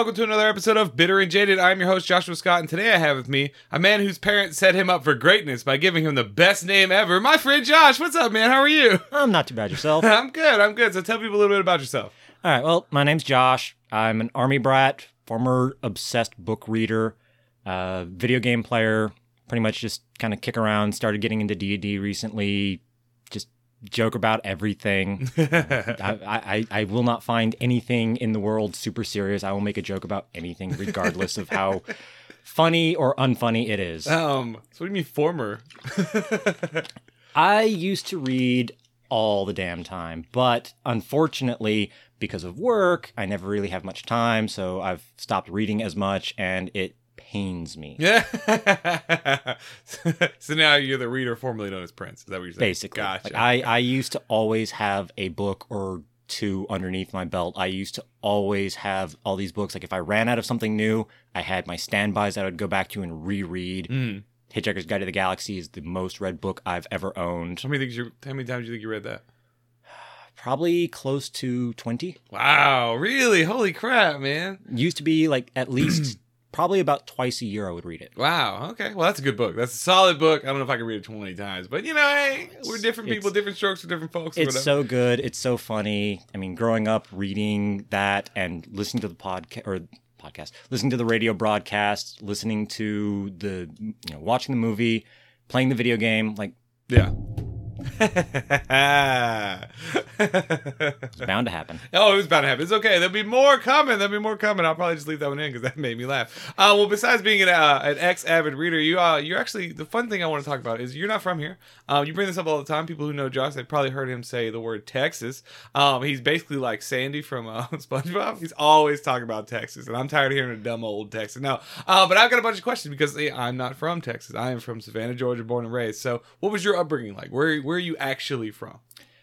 welcome to another episode of Bitter and Jaded. I'm your host, Joshua Scott, and today I have with me a man whose parents set him up for greatness by giving him the best name ever, my friend Josh. What's up, man? How are you? I'm not too bad yourself. I'm good, I'm good. So tell people a little bit about yourself. All right. Well, my name's Josh. I'm an army brat, former obsessed book reader, uh, video game player. Pretty much just kind of kick around. Started getting into D and D recently. Joke about everything. I, I I will not find anything in the world super serious. I will make a joke about anything, regardless of how funny or unfunny it is. Um, so what do you mean former? I used to read all the damn time, but unfortunately, because of work, I never really have much time, so I've stopped reading as much, and it pains me. Yeah. so now you're the reader formerly known as Prince. Is that what you're saying? Basically, Gotcha. Like, I I used to always have a book or two underneath my belt. I used to always have all these books. Like if I ran out of something new, I had my standbys that I would go back to and reread. Mm. Hitchhiker's Guide to the Galaxy is the most read book I've ever owned. How many things you? How many times do you think you read that? Probably close to twenty. Wow, really? Holy crap, man! used to be like at least probably about twice a year I would read it. Wow. Okay. Well, that's a good book. That's a solid book. I don't know if I can read it 20 times, but you know, hey, we're different people, it's- different strokes for different folks. It's so good. It's so funny. I mean, growing up reading that and listening to the podcast or podcast, listening to the radio broadcast, listening to the you know, watching the movie, playing the video game, like yeah. It's bound to happen. Oh, it was bound to happen. It's okay. There'll be more coming. There'll be more coming. I'll probably just leave that one in because that made me laugh. Uh, well, besides being an, uh, an ex avid reader, you uh, you're actually the fun thing I want to talk about is you're not from here. Um, you bring this up all the time. People who know Josh, they've probably heard him say the word Texas. Um, he's basically like Sandy from uh, SpongeBob. He's always talking about Texas, and I'm tired of hearing a dumb old Texas. Now, uh, but I've got a bunch of questions because eh, I'm not from Texas. I am from Savannah, Georgia, born and raised. So, what was your upbringing like? Where where are you actually from?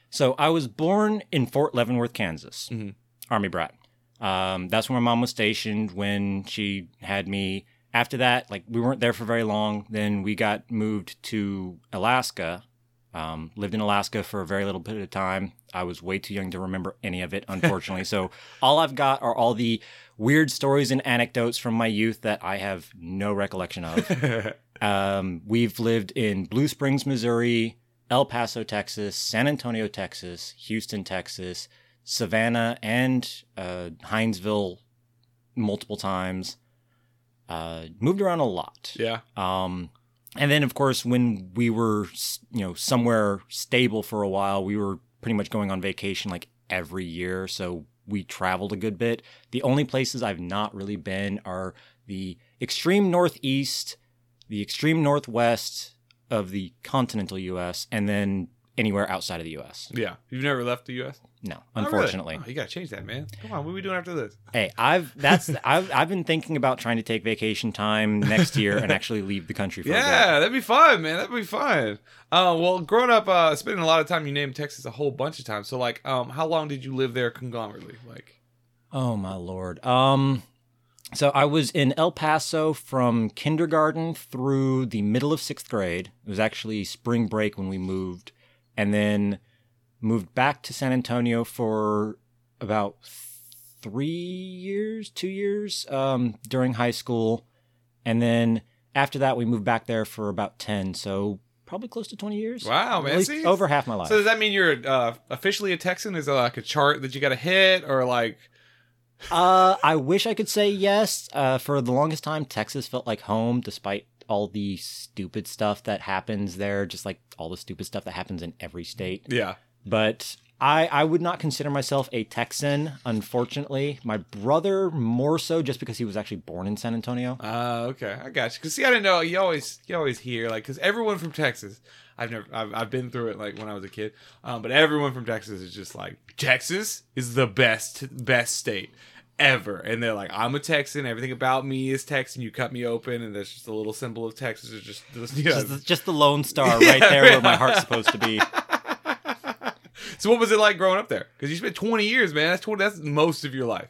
So I was born in Fort Leavenworth, Kansas, Mhm. Army brat. Um, that's where my mom was stationed when she had me. After that, like we weren't there for very long. Then we got moved to Alaska. Um, lived in Alaska for a very little bit of time. I was way too young to remember any of it, unfortunately. so all I've got are all the weird stories and anecdotes from my youth that I have no recollection of. Um, we've lived in Blue Springs, Missouri, El Paso, Texas, San Antonio, Texas, Houston, Texas, Savannah, and uh, Hinesville multiple times. Uh, moved around a lot. yeah. Um, and then, of course, when we were, you know, somewhere stable for a while, we were pretty much going on vacation like every year. So we traveled a good bit. The only places I've not really been are the extreme northeast, the extreme northwest of the continental U.S., and then anywhere outside of the U.S. Yeah. You've never left the U.S. No, Oh, really? unfortunately. Oh, you gotta change that, man. Come on, what are we doing after this? Hey, I've that's I've I've been thinking about trying to take vacation time next year and actually leave the country for. Yeah, that'd be fun, man. That'd be fun. Uh, well, growing up, uh, spending a lot of time, you named Texas a whole bunch of times. So, like, um, how long did you live there conglomerately? Like, Oh my lord. Um so I was in El Paso from kindergarten through the middle of 6th grade. It was actually spring break when we moved and then moved back to San Antonio for about 3 years, 2 years um during high school. And then after that we moved back there for about 10, so probably close to 20 years. wow, man. See? over half my life. So does that mean you're uh, officially a Texan? Is there like a chart that you got to hit, or like? Uh, I wish I could say yes. Uh, for the longest time, Texas felt like home, despite all the stupid stuff that happens there, just like all the stupid stuff that happens in every state. Yeah. But I, I would not consider myself a Texan, unfortunately. My brother more so, just because he was actually born in San Antonio. Uh, okay, I got you. Cause see, I didn't know. You always, you always hear like, cause everyone from Texas, I've never, I've, I've been through it like when I was a kid. Um, but everyone from Texas is just like, Texas is the best, best state ever. And they're like, I'm a Texan. Everything about me is Texan. You cut me open, and there's just a little symbol of Texas. It's just, just, you know. Just, the- just the Lone Star right there where my heart's supposed to be. so what was it like growing up there? Because you spent 20 years, man. That's 20. That's most of your life.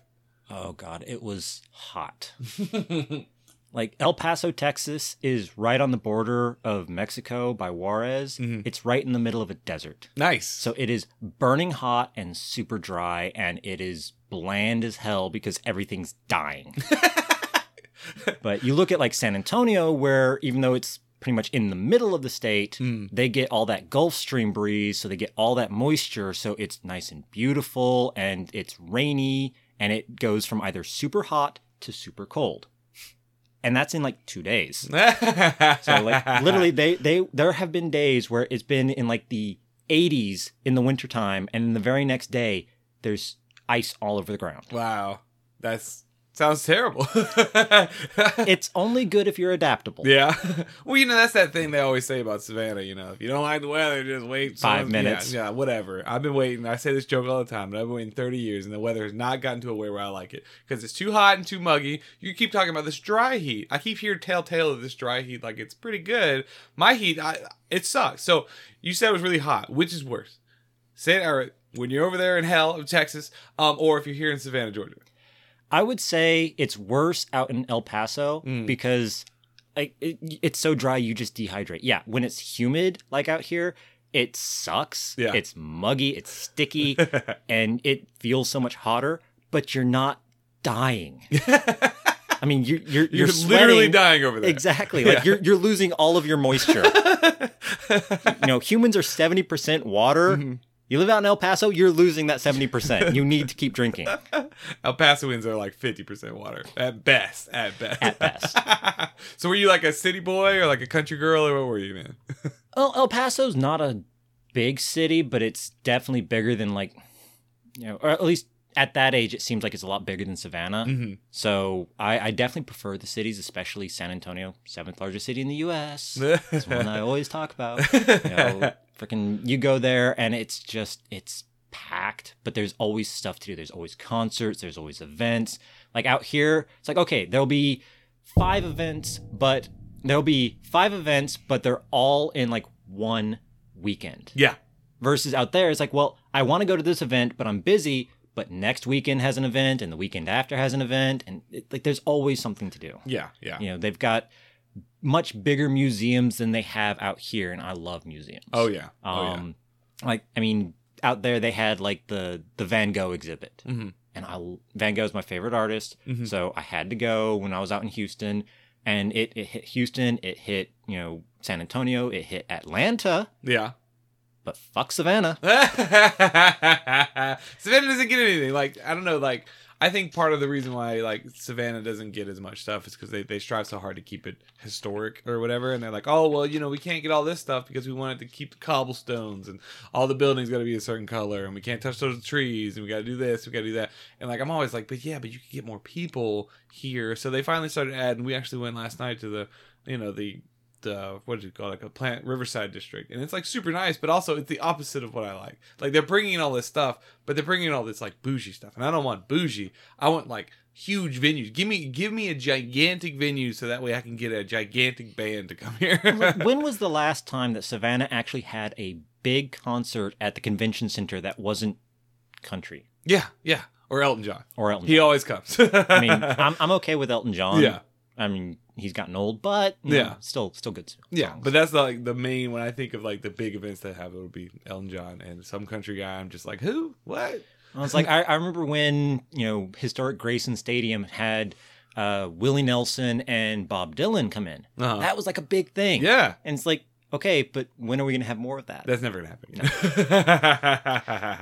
Oh God, it was hot. Like El Paso, Texas is right on the border of Mexico by Juarez. Mhm. It's right in the middle of a desert. Nice. So it is burning hot and super dry, and it is bland as hell because everything's dying. but you look at like San Antonio, where even though it's pretty much in the middle of the state, Mm. they get all that Gulf Stream breeze, so they get all that moisture, so it's nice and beautiful, and it's rainy, and it goes from either super hot to super cold. And that's in like two days. So like literally they they there have been days where it's been in like the 80s in the wintertime and the very next day there's ice all over the ground. Wow. That's sounds terrible. It's only good if you're adaptable. yeah. Well, you know, that's that thing they always say about Savannah. You know, if you don't like the weather, just wait Five minutes. Yeah, yeah, whatever. I've been waiting. I say this joke all the time, but I've been waiting 30 years, and the weather has not gotten to a way where I like it because it's too hot and too muggy. You keep talking about this dry heat. I keep hearing telltale of this dry heat like it's pretty good. My heat, I, it sucks. So you said it was really hot. Which is worse? Say it or when you're over there in hell of Texas, um, or if you're here in Savannah, Georgia. I would say it's worse out in El Paso Mm. because like it, it's so dry you just dehydrate. Yeah, when it's humid like out here, it sucks. Yeah. It's muggy, it's sticky, and it feels so much hotter, but you're not dying. I mean, you're you're you're, You're, literally dying over there. Exactly. Like you're you're losing all of your moisture. you know, humans are 70% water. Mm-hmm. You live out in El Paso, you're losing that 70%. You need to keep drinking El Pasoans are like 50% water at best. At best. at best. so were you like a city boy or like a country girl or what were you, man? Well, El Paso's not a big city, but it's definitely bigger than like you know, or at least at that age it seems like it's a lot bigger than Savannah. Mm-hmm. So I, I definitely prefer the cities, especially San Antonio, seventh largest city in the US. That's one I always talk about. You know, freaking you go there and it's just it's packed, but there's always stuff to do. There's always concerts, there's always events. Like out here, it's like okay, there'll be five events, but there'll be five events, but they're all in like one weekend. yeah. Versus out there, it's like, well, I want to go to this event, but I'm busy. But next weekend has an event, and the weekend after has an event, and it, like there's always something to do. Yeah. Yeah. You know, they've got much bigger museums than they have out here, and I love museums. Oh, yeah. Oh, yeah. Um, like I mean, out there they had like the the Van Gogh exhibit, Mhm. and I Van Gogh's my favorite artist, Mhm. so I had to go when I was out in Houston, and it it hit Houston, it hit you know San Antonio, it hit Atlanta, Yeah. but fuck Savannah. Savannah doesn't get anything. Like I don't know. Like I think part of the reason why like Savannah doesn't get as much stuff is because they, they strive so hard to keep it historic or whatever, and they're like, oh well, you know, we can't get all this stuff because we wanted to keep the cobblestones and all the buildings got to be a certain color, and we can't touch those trees, and we got to do this, we got to do that, and like I'm always like, but yeah, but you can get more people here. So they finally started adding. We actually went last night to the, you know, the the what did you call it, like a plant Riverside district, and it's like super nice, but also it's the opposite of what I like. Like they're bringing in all this stuff, but they're bringing in all this like bougie stuff, and I don't want bougie. I want like huge venues. Give me give me a gigantic venue so that way I can get a gigantic band to come here. when was the last time that Savannah actually had a big concert at the convention center that wasn't country yeah, yeah, or Elton John. or Elton? He always comes. I mean, I'm I'm okay with Elton John. yeah. I mean, he's gotten old, but you know, Yeah. still still good. songs. Yeah, but that's like the main when I think of like the big events that have it would be Elton John and some country guy. I'm just like, who? What? I was like, I, I remember when you know historic Grayson Stadium had uh, Willie Nelson and Bob Dylan come in. Uh-huh. That was like a big thing. Yeah, and it's like, okay, but when are we gonna have more of that? that's never gonna happen.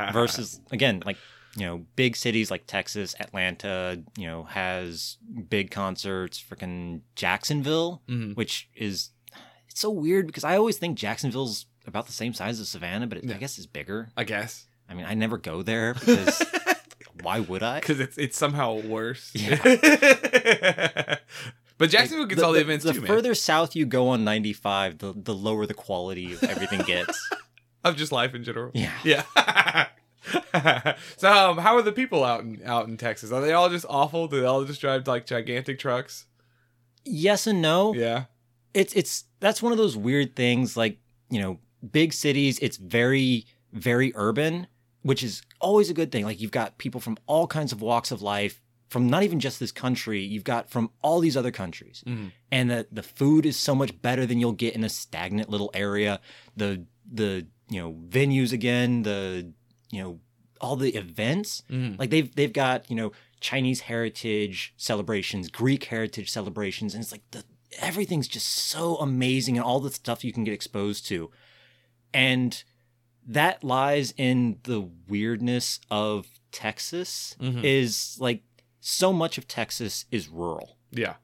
Versus again, like you know, big cities like Texas, Atlanta, you know, has big concerts. Freaking Jacksonville, Mhm. which is it's so weird because I always think Jacksonville's about the same size as Savannah, but it, Yeah. I guess it's bigger. I guess I mean, I never go there because why would I? because it's it's somehow worse. Yeah. but Jacksonville gets all the, events the too, man. further south you go on 95, the, the lower the quality of everything gets. Of just life in general. yeah. Yeah. so um, how are the people out in out in Texas? Are they all just awful? Do they all just drive like gigantic trucks? Yes and no. Yeah. It's it's that's one of those weird things like, you know, big cities, it's very very urban, which is always a good thing. Like you've got people from all kinds of walks of life from not even just this country, you've got from all these other countries. Mhm. And the the food is so much better than you'll get in a stagnant little area. The the you know venues again, the you know all the events. Mhm. Like they've they've got, you know, Chinese heritage celebrations, Greek heritage celebrations, and it's like the everything's just so amazing and all the stuff you can get exposed to. And that lies in the weirdness of Texas Mhm. is like so much of Texas is rural. Yeah.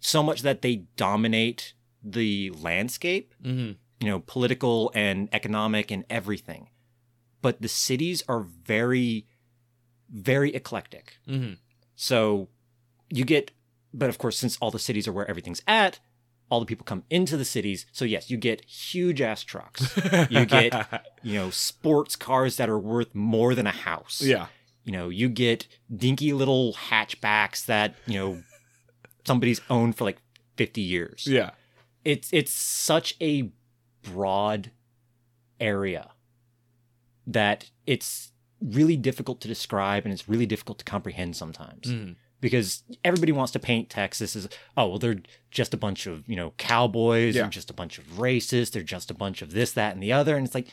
So much that they dominate the landscape, Mm-hmm. you know, political and economic and everything. But the cities are very, very eclectic. Mm-hmm. So you get, but of course, since all the cities are where everything's at, all the people come into the cities. So yes, you get huge ass trucks. You get, you know, sports cars that are worth more than a house. yeah. You know, you get dinky little hatchbacks that, you know, somebody's owned for like 50 years. Yeah. It's it's such a broad area that it's really difficult to describe and it's really difficult to comprehend sometimes Mhm. because everybody wants to paint Texas as oh well they're just a bunch of you know cowboys Yeah. they're just a bunch of racists they're just a bunch of this that and the other and it's like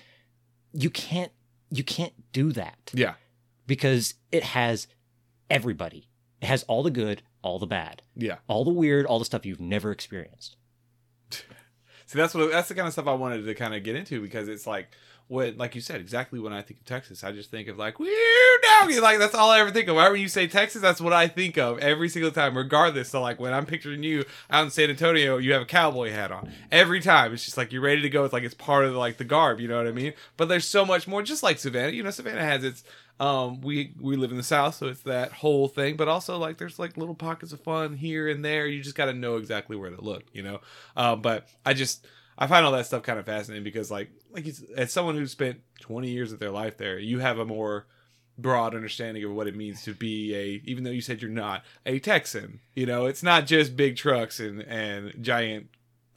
you can't you can't do that Yeah. because it has everybody it has all the good all the bad Yeah. all the weird all the stuff you've never experienced See, that's what that's the kind of stuff I wanted to kind of get into because it's like what, like you said, exactly when I think of Texas, I just think of like weird doggy. Like that's all I ever think of. Whenever you say Texas, that's what I think of every single time, regardless. So like when I'm picturing you out in San Antonio, you have a cowboy hat on every time. It's just like you're ready to go. It's like it's part of like the garb. You know what I mean? But there's so much more. Just like Savannah, you know, Savannah has its. Um, we we live in the South, so it's that whole thing. But also like there's like little pockets of fun here and there. You just got to know exactly where to look. You know. Um, but I just I find all that stuff kind of fascinating because like like it's, as someone who spent 20 years of their life there, you have a more broad understanding of what it means to be a even though you said you're not a Texan. You know, it's not just big trucks and and giant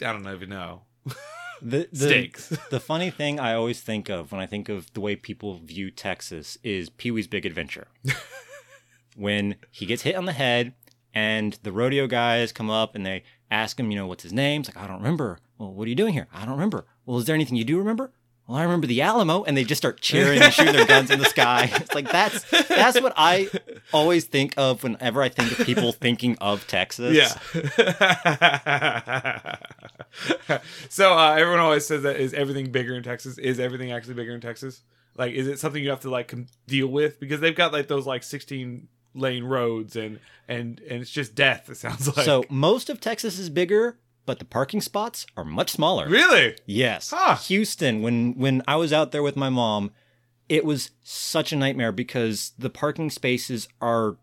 I don't even know. the, the, Steaks. the funny thing I always think of when I think of the way people view Texas is Pee Wee's Big Adventure. when he gets hit on the head and the rodeo guys come up and they ask him, you know, what's his name? It's like, I don't remember. Well, what are you doing here? I don't remember. Well, is there anything you do remember? Well, I remember the Alamo, and they just start cheering and shooting their guns in the sky. It's like that's that's what I always think of whenever I think of people thinking of Texas. Yeah. so uh, everyone always says that is everything bigger in Texas? Is everything actually bigger in Texas? Like, is it something you have to like com- deal with because they've got like those like sixteen lane roads and and and it's just death. It sounds like. So most of Texas is bigger, but the parking spots are much smaller. really, Yes. Huh. Houston, when when I was out there with my mom, it was such a nightmare because the parking spaces are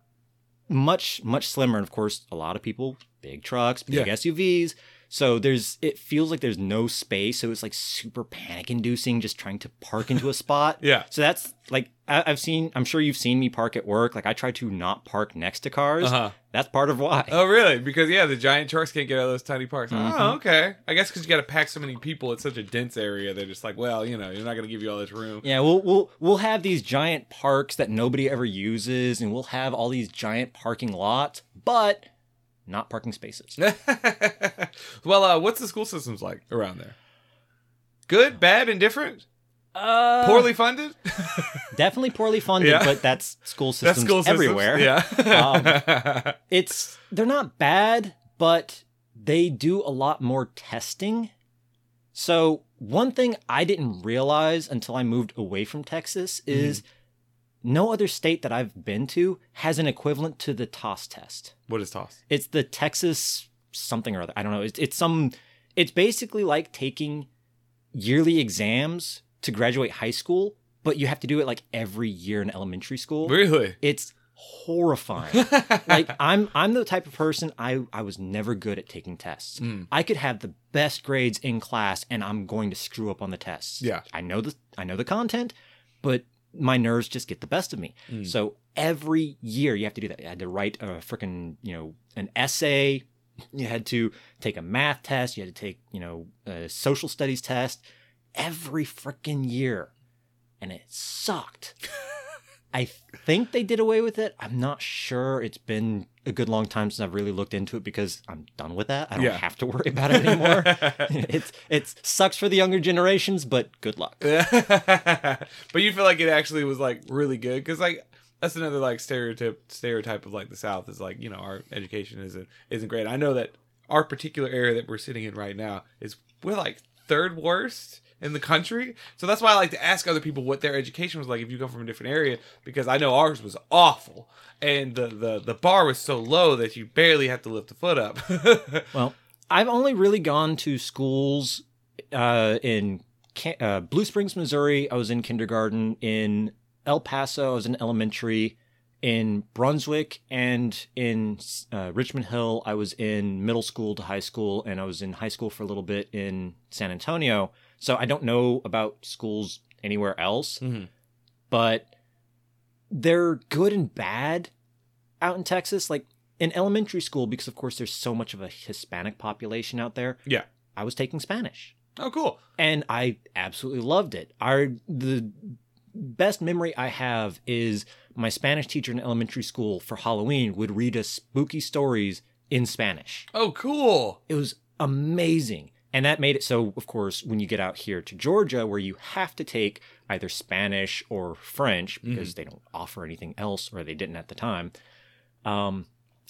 much much slimmer and of course a lot of people big trucks, big Yeah. SUVs. So there's it feels like there's no space, so it's like super panic inducing just trying to park into a spot. yeah. So that's like I, I've seen. I'm sure you've seen me park at work. Like I try to not park next to cars. Uh huh. That's part of why. Oh, really? Because yeah, the giant trucks can't get out of those tiny parks. Oh, Mhm. okay. I guess because you got to pack so many people. It's such a dense area. They're just like, well, you know, you're not going to give you all this room. Yeah, we'll we'll we'll have these giant parks that nobody ever uses, and we'll have all these giant parking lots, but not parking spaces. well, uh, what's the school systems like around there? Good, bad, indifferent, Uh, poorly funded. definitely poorly funded, Yeah. but that's school That's systems school systems. everywhere. Yeah. It's they're not bad, but they do a lot more testing. So one thing I didn't realize until I moved away from Texas is no other state that I've been to has an equivalent to the TAAS test. what is TAAS? It's the Texas something or other. I don't know. It's, it's some. It's basically like taking yearly exams to graduate high school, but you have to do it like every year in elementary school. Really? It's horrifying. like I'm I'm the type of person I I was never good at taking tests. Mm. I could have the best grades in class and I'm going to screw up on the tests. Yeah. I know the I know the content, but my nerves just get the best of me. Mm. So every year you have to do that. You had to write a freaking, you know, an essay. You had to take a math test. You had to take, you know, a social studies test every freaking year. And it sucked. I think they did away with it. I'm not sure. It's been a good long time since I've really looked into it because I'm done with that. I don't Yeah. have to worry about it anymore. it's it sucks for the younger generations, but good luck. but you feel like it actually was like really good because like that's another like stereotype stereotype of like the South is like you know our education isn't isn't great. I know that our particular area that we're sitting in right now is we're like third worst in the country. So that's why I like to ask other people what their education was like if you come from a different area because I know ours was awful and the the the bar was so low that you barely have to lift a foot up. Well, I've only really gone to schools uh, in uh, Blue Springs, Missouri. I was in kindergarten. In El Paso, I was in elementary. In Brunswick and in uh, Richmond Hill, I was in middle school to high school, and I was in high school for a little bit in San Antonio. So I don't know about schools anywhere else, Mhm. but they're good and bad out in Texas. Like in elementary school, because of course there's so much of a Hispanic population out there. Yeah. I was taking Spanish oh cool. and I absolutely loved it. Our the best memory I have is my Spanish teacher in elementary school for Halloween would read us spooky stories in Spanish. Oh cool. It was amazing. And that made it so, of course, when you get out here to Georgia, where you have to take either Spanish or French because they don't offer anything else, or they didn't at the time. Um,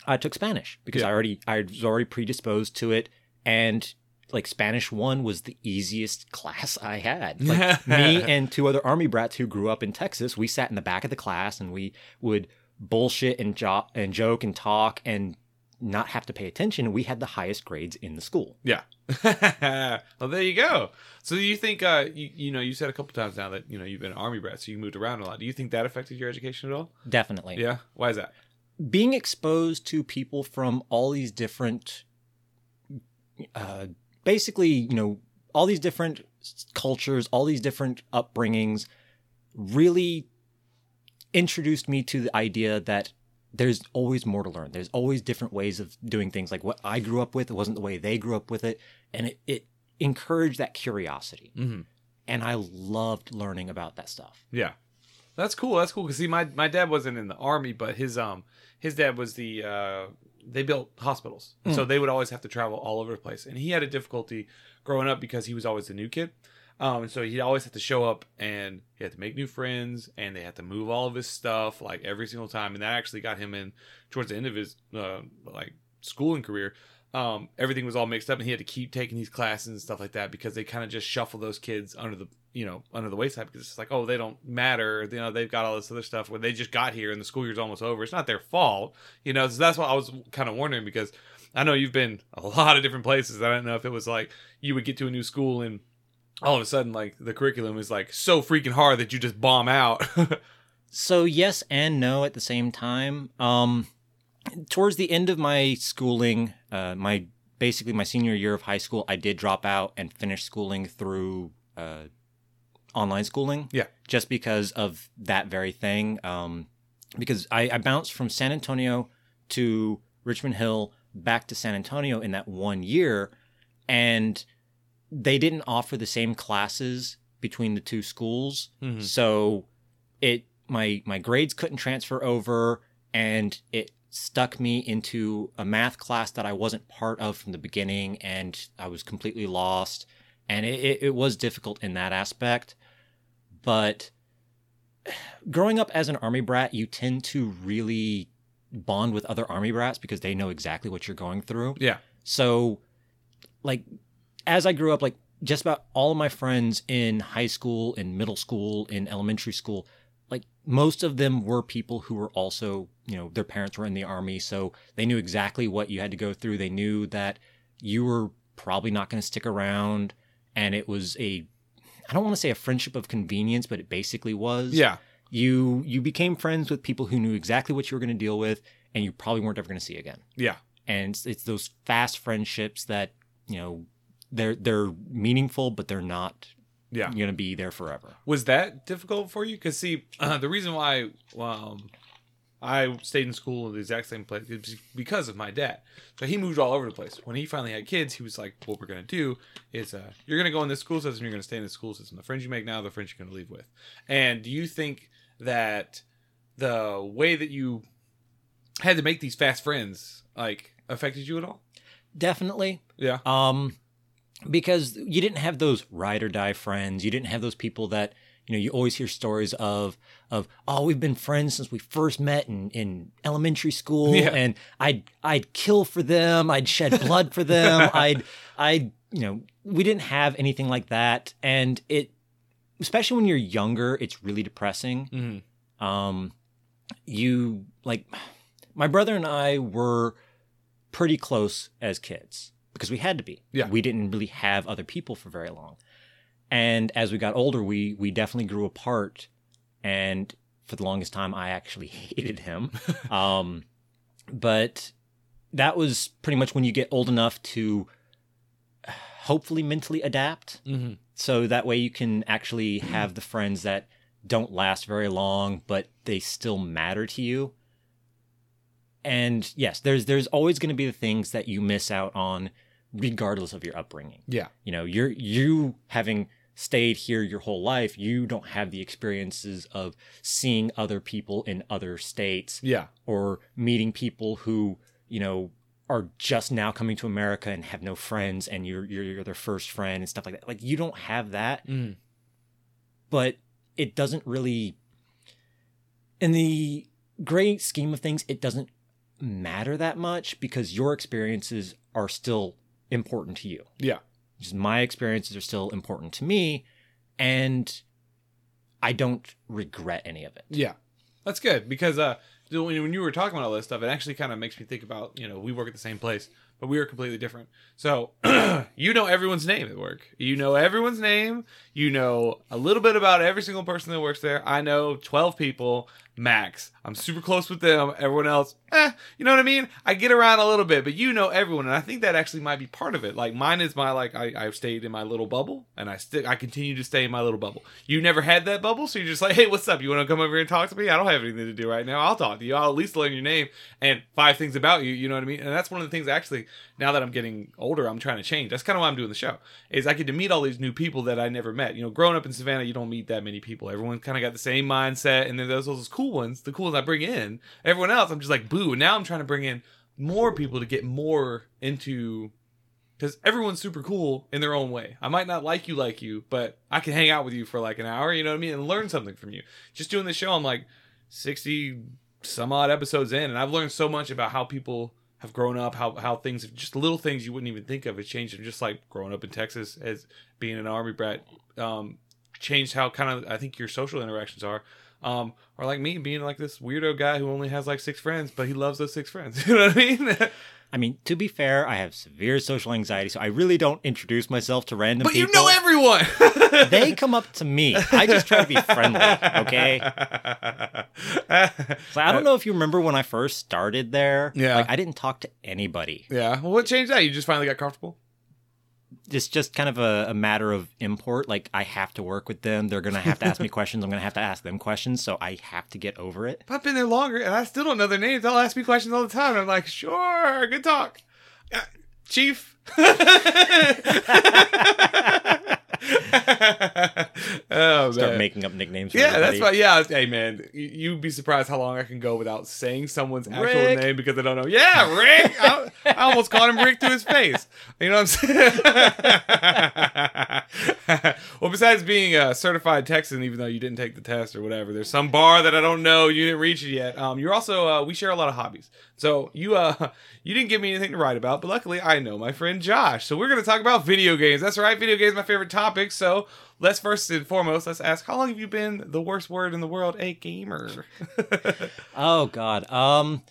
I took Spanish because Yeah. I already I was already predisposed to it, and like Spanish one was the easiest class I had. Like me and two other army brats who grew up in Texas, we sat in the back of the class and we would bullshit and jo- and joke and talk and not have to pay attention. We had the highest grades in the school. Yeah. well, there you go. So you think uh you, you know you said a couple times now that you know you've been an army brat, so you moved around a lot. Do you think that affected your education at all? Definitely. Yeah. Why is that? Being exposed to people from all these different, uh, basically, you know, all these different cultures, all these different upbringings, really introduced me to the idea that there's always more to learn. There's always different ways of doing things. Like what I grew up with, wasn't the way they grew up with it, and it, it encouraged that curiosity. Mm-hmm. And I loved learning about that stuff. Yeah. That's cool. That's cool. Cause see, my my dad wasn't in the army, but his um his dad was the uh they built hospitals, so they would always have to travel all over the place, and he had a difficulty growing up because he was always the new kid. Um, and so he'd always have to show up and he had to make new friends and they had to move all of his stuff like every single time. And that actually got him in towards the end of his uh, like schooling career. Um, everything was all mixed up and he had to keep taking these classes and stuff like that because they kind of just shuffle those kids under the, you know, under the wayside because it's like, oh, they don't matter. You know, they've got all this other stuff where they just got here and the school year's almost over. It's not their fault. You know, so that's what I was kind of wondering because I know you've been a lot of different places. I don't know if it was like you would get to a new school and all of a sudden like the curriculum is like so freaking hard that you just bomb out. So yes and no at the same time. Um, towards the end of my schooling, uh, my basically my senior year of high school, I did drop out and finish schooling through uh, online schooling. Yeah. just because of that very thing. Um, because I, I bounced from San Antonio to Richmond Hill back to San Antonio in that one year, and they didn't offer the same classes between the two schools. Mhm. So it my my grades couldn't transfer over and it stuck me into a math class that I wasn't part of from the beginning and I was completely lost and it, it, it was difficult in that aspect but growing up as an army brat you tend to really bond with other army brats because they know exactly what you're going through yeah. so, like, as I grew up, like, just about all of my friends in high school, in middle school, in elementary school, like, most of them were people who were also, you know, their parents were in the army. So they knew exactly what you had to go through. They knew that you were probably not going to stick around. And it was a, I don't want to say a friendship of convenience, but it basically was Yeah. you you became friends with people who knew exactly what you were going to deal with and you probably weren't ever going to see again Yeah. and it's, it's those fast friendships that you know they're they're meaningful but they're not Yeah. going to be there forever Was that difficult for you? Because see, uh, the reason why um, I stayed in school in the exact same place is because of my dad. So he moved all over the place. When he finally had kids, he was like, "What we're gonna do is uh, you're gonna go in this school system. You're gonna stay in this school system. The friends you make now, the friends you're gonna leave with." And do you think that the way that you had to make these fast friends like affected you at all? Definitely. Yeah. Um, because you didn't have those ride or die friends. You didn't have those people that you know you always hear stories of of oh we've been friends since we first met in in elementary school Yeah. and I'd I'd kill for them. I'd shed blood for them. I'd I'd you know we didn't have anything like that, and it especially when you're younger, it's really depressing. Mm-hmm. Um, you like my brother and I were pretty close as kids because we had to be. Yeah. We didn't really have other people for very long. And as we got older, we we definitely grew apart. And for the longest time, I actually hated him. um, but that was pretty much when you get old enough to hopefully mentally adapt Mm-hmm. so that way you can actually have the friends that don't last very long but they still matter to you and yes there's there's always going to be the things that you miss out on regardless of your upbringing Yeah. you know you're you having stayed here your whole life you don't have the experiences of seeing other people in other states Yeah. or meeting people who you know are just now coming to America and have no friends and you're you're, you're their first friend and stuff like that. Like you don't have that, Mm. but it doesn't really in the great scheme of things it doesn't matter that much because your experiences are still important to you. Yeah. Just my experiences are still important to me and I don't regret any of it. Yeah, that's good because uh, when when you were talking about all this stuff, it actually kind of makes me think about you know we work at the same place, but we are completely different. So you know everyone's name at work. You know everyone's name. You know a little bit about every single person that works there. I know twelve people max. I'm super close with them. Everyone else, eh, you know what I mean? I get around a little bit, but you know everyone, and I think that actually might be part of it. Like mine is my like I, I've stayed in my little bubble, and I still I continue to stay in my little bubble. You never had that bubble, so you're just like, hey, what's up? You want to come over here and talk to me? I don't have anything to do right now. I'll talk to you. I'll at least learn your name and five things about you. You know what I mean? And that's one of the things actually. Now that I'm getting older, I'm trying to change. That's kind of why I'm doing the show. Is I get to meet all these new people that I never met. You know, growing up in Savannah, you don't meet that many people. Everyone kind of got the same mindset, and then there's those cool ones, the cool ones I bring in. Everyone else, I'm just like boo. And now I'm trying to bring in more people to get more into because everyone's super cool in their own way. I might not like you like you, but I can hang out with you for like an hour, you know what I mean, and learn something from you. Just doing this show, I'm like 60 some odd episodes in, and I've learned so much about how people have grown up, how how things have just little things you wouldn't even think of has changed. And just like growing up in Texas as being an army brat, um, changed how kind of I think your social interactions are. Um, or like me being like this weirdo guy who only has like six friends, but he loves those six friends. You know what I mean? I mean, to be fair, I have severe social anxiety, so I really don't introduce myself to random but you know everyone. they come up to me. I just try to be friendly, okay? So I don't know if you remember when I first started there. Yeah. Like I didn't talk to anybody. Yeah. Well, what changed that? You just finally got comfortable. It's just kind of a, a matter of import. Like I have to work with them. They're gonna have to ask me questions. I'm gonna have to ask them questions. So I have to get over it. I've been there longer, and I still don't know their names. They'll ask me questions all the time. I'm like, sure, good talk, Uh, Chief. oh Start man. making up nicknames. For yeah, that's everybody. why. Yeah, hey man, you, you'd be surprised how long I can go without saying someone's actual name because I don't know. Yeah, Rick. I, I almost called him Rick to his face. You know what I'm saying? well, besides being a certified Texan, even though you didn't take the test or whatever, there's some bar that I don't know. You didn't reach it yet. Um, you're also uh, we share a lot of hobbies. So you uh you didn't give me anything to write about, but luckily I know my friend Josh. So we're gonna talk about video games. That's right, video games my favorite topic. So let's first and foremost let's ask how long have you been the worst word in the world, a gamer? Oh God. Um.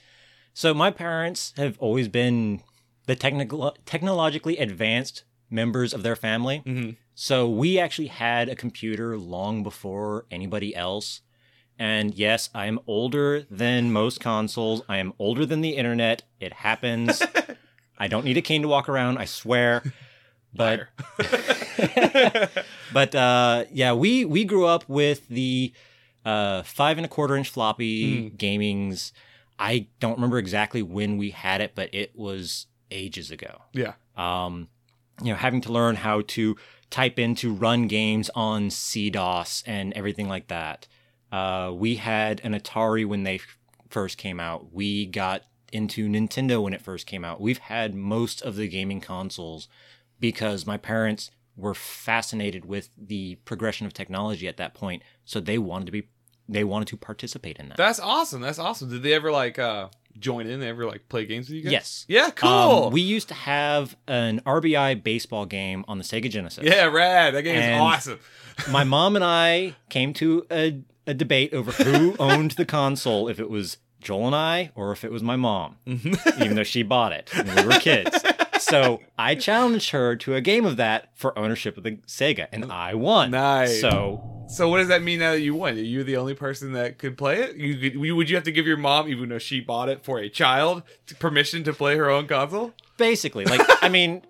So my parents have always been the technical, technologically advanced members of their family. Mhm. So we actually had a computer long before anybody else. And yes, I am older than most consoles. I am older than the internet. It happens. I don't need a cane to walk around. I swear. But but uh, yeah, we we grew up with the uh, five and a quarter inch floppy gamings. I don't remember exactly when we had it, but it was ages ago. yeah. Um, you know, having to learn how to type in to run games on CDOS and everything like that. Uh, we had an Atari when they f- first came out. We got into Nintendo when it first came out. We've had most of the gaming consoles because my parents were fascinated with the progression of technology at that point. So they wanted to be, they wanted to participate in that. That's awesome. That's awesome. Did they ever like uh join in? They ever like play games with you guys? Yes. Yeah, cool. Um, we used to have an RBI baseball game on the Sega Genesis. yeah, rad. That game is awesome. my mom and I came to a, a debate over who owned the console, if it was Joel and I or if it was my mom, even though she bought it when we were kids. So I challenged her to a game of that for ownership of the Sega, and I won. Nice. So So what does that mean now that you won? Are you the only person that could play it? You you- would you have to give your mom, even though she bought it for a child, permission to play her own console? basically, like I mean,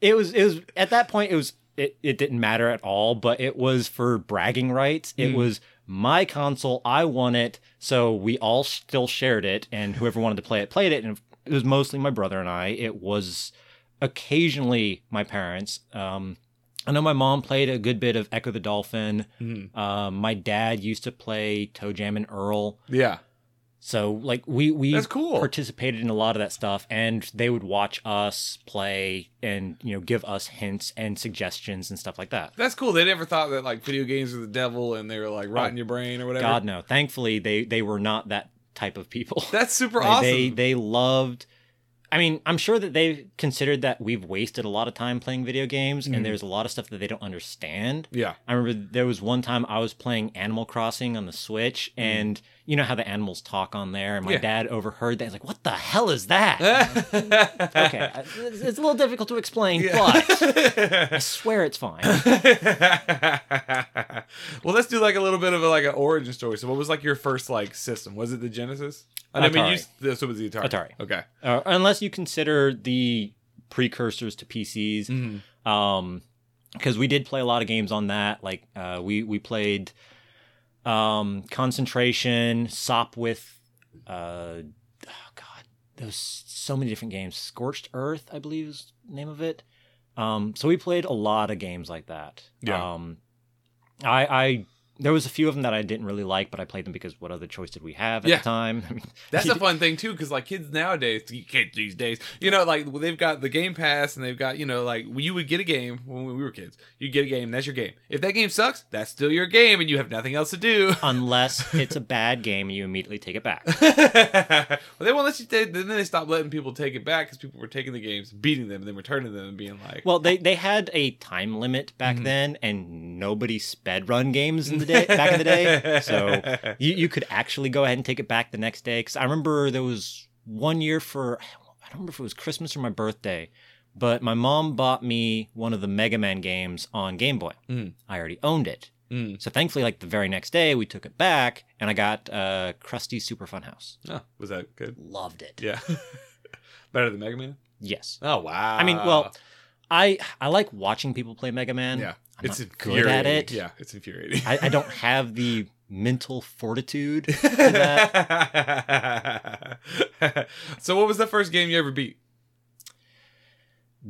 it was it was at that point it was it, it didn't matter at all, but it was for bragging rights. It Mm. was my console, I won it, so we all still shared it, and whoever wanted to play it played it, and it was mostly my brother and I. It was occasionally my parents. Um, I know my mom played a good bit of Ecco the Dolphin. Mhm. Um, my dad used to play ToeJam and Earl. Yeah. So like we we That's cool. participated in a lot of that stuff, and they would watch us play and you know give us hints and suggestions and stuff like that. That's cool. They never thought that like video games were the devil and they were like rotting your brain or whatever. Oh, God no, thankfully they they were not that type of people. That's super Like, awesome. They they loved. I mean, I'm sure that they've considered that we've wasted a lot of time playing video games, Mhm. and there's a lot of stuff that they don't understand. yeah. I remember there was one time I was playing Animal Crossing on the Switch, and you know how the animals talk on there, and my Yeah. dad overheard that. He's like, "What the hell is that?" okay, it's it's a little difficult to explain, but I swear it's fine. well, let's do like a little bit of a, like an origin story. So, what was like your first like system? Was it the Genesis? I mean, you, so was the Atari. Atari. Okay. Uh, unless you consider the precursors to PCs, Mhm. um, because we did play a lot of games on that. Like uh, we we played um, Concentration, Sopwith, uh, oh god, there's so many different games. Scorched Earth, I believe is the name of it. Um, so we played a lot of games like that. Yeah. Um, I, I there was a few of them that I didn't really like, but I played them because what other choice did we have at Yeah. the time? I mean, That's a fun thing too, because like kids nowadays, kids these days, you know, like they've got the Game Pass and they've got, you know, like you would get a game when we were kids. You get a game, that's your game. If that game sucks, that's still your game, and you have nothing else to do. unless it's a bad game and you immediately take it back. well, they won't let you. Take, then they stopped letting people take it back because people were taking the games, beating them, and then returning them and being like, Well, they they had a time limit back Mhm. then, and nobody sped run games in the day back in the day. So you you could actually go ahead and take it back the next day. Because I remember there was one year for I don't remember if it was Christmas or my birthday, but my mom bought me one of the Mega Man games on Game Boy. Mm. I already owned it. Mm. So thankfully, like the very next day, we took it back, and I got uh, Krusty Super Fun House. Oh, was that good? Loved it. Yeah. Better than Mega Man? Yes. Oh wow. I mean, well, I I like watching people play Mega Man. yeah, I'm it's good at it. Yeah, it's infuriating. I, I don't have the mental fortitude. so, what was the first game you ever beat?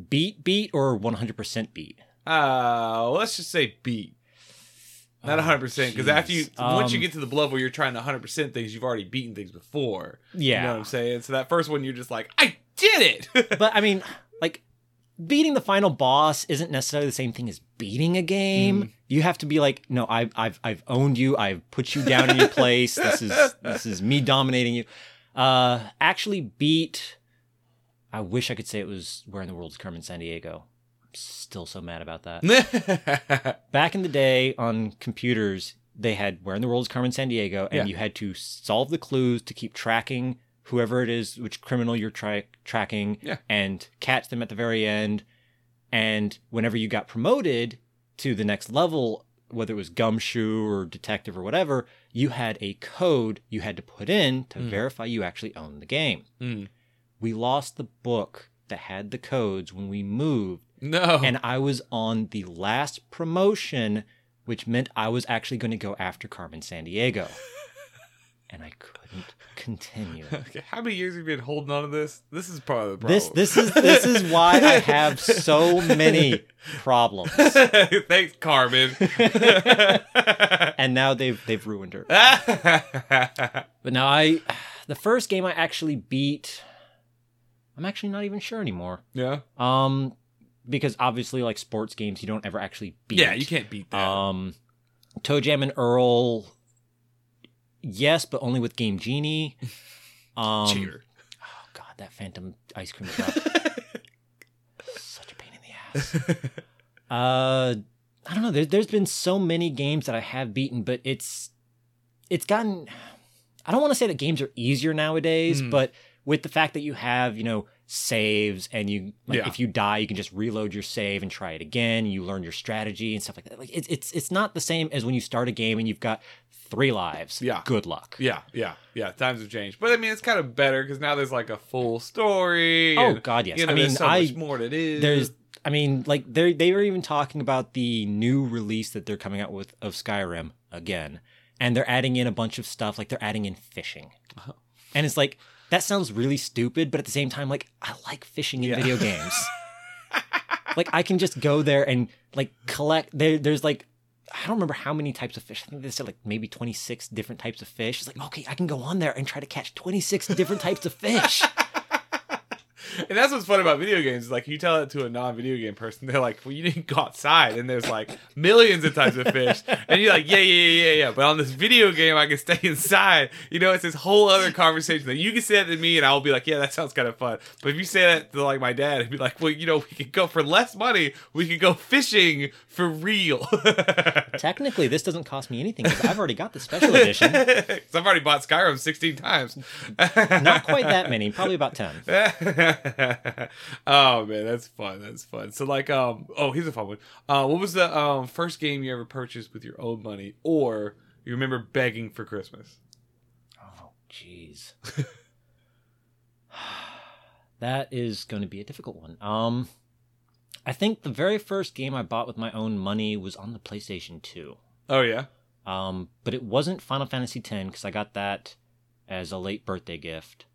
beat beat or 100% beat. Uh, let's just say beat. Not Oh, 100% because after you once you Um, get to the level where you're trying to 100% things, you've already beaten things before. Yeah. You know what I'm saying? So that first one you're just like, "I did it." but I mean, like beating the final boss isn't necessarily the same thing as beating a game. Mm. You have to be like, no, I've I've I've owned you. I've put you down in your place. This is this is me dominating you. Uh, actually beat. I wish I could say it was Where in the World's Carmen Sandiego. I'm still so mad about that. Back in the day on computers, they had Where in the World is Carmen Sandiego, and Yeah. you had to solve the clues to keep tracking whoever it is, which criminal you're tra- tracking, Yeah. and catch them at the very end. And whenever you got promoted to the next level, whether it was gumshoe or detective or whatever, you had a code you had to put in to Mm. verify you actually owned the game. Mm. We lost the book that had the codes when we moved No. and I was on the last promotion, which meant I was actually going to go after Carmen Sandiego. and I couldn't continue. Okay, how many years have you been holding on to this? This is part of the This problem. this is this is why I have so many problems. Thanks, Carmen. And now they've they've ruined her. But now I the first game I actually beat I'm actually not even sure anymore. yeah. Um because obviously like sports games you don't ever actually beat. Yeah, you can't beat that. Um ToeJam and Earl yes, but only with Game Genie. Um Cheater. Oh god, that phantom ice cream truck. Such a pain in the ass. Uh, I don't know. There, there's been so many games that I have beaten, but it's it's gotten. I don't want to say that games are easier nowadays, Mhm. but with the fact that you have you know saves and you like Yeah. if you die you can just reload your save and try it again you learn your strategy and stuff like that like it's it's it's not the same as when you start a game and you've got three lives Yeah. good luck Yeah, yeah, yeah. Times have changed, but I mean, it's kind of better because now there's like a full story. oh and, god yes you know, i mean there's so i much more is. there's i mean like they they were even talking about the new release that they're coming out with of skyrim again and they're adding in a bunch of stuff like they're adding in fishing Uh-huh. and it's like that sounds really stupid but at the same time like i like fishing in Yeah. video games like i can just go there and like collect there there's like I don't remember how many types of fish. I think they said like maybe 26 different types of fish. It's like, okay, I can go on there and try to catch 26 different types of fish. and that's what's fun about video games. Like you tell it to a non-video game person, they're like, "Well, you didn't go outside, and there's like millions of types of fish," and you're like, "Yeah, yeah, yeah, yeah, yeah." But on this video game, I can stay inside. You know, it's this whole other conversation that you can say that to me, and I'll be like, "Yeah, that sounds kind of fun." But if you say that to like my dad, he'd be like, "Well, you know, we could go for less money. We could go fishing for real." Technically, this doesn't cost me anything because I've already got the special edition. 'Cause I've already bought Skyrim 16 times. Not quite that many, probably about 10. oh man, that's fun. That's fun. So like, um, oh, here's a fun one. Uh, what was the um first game you ever purchased with your own money, or you remember begging for Christmas? Oh, jeez. that is going to be a difficult one. Um, I think the very first game I bought with my own money was on the PlayStation 2. Oh yeah. Um, but it wasn't Final Fantasy X because I got that as a late birthday gift.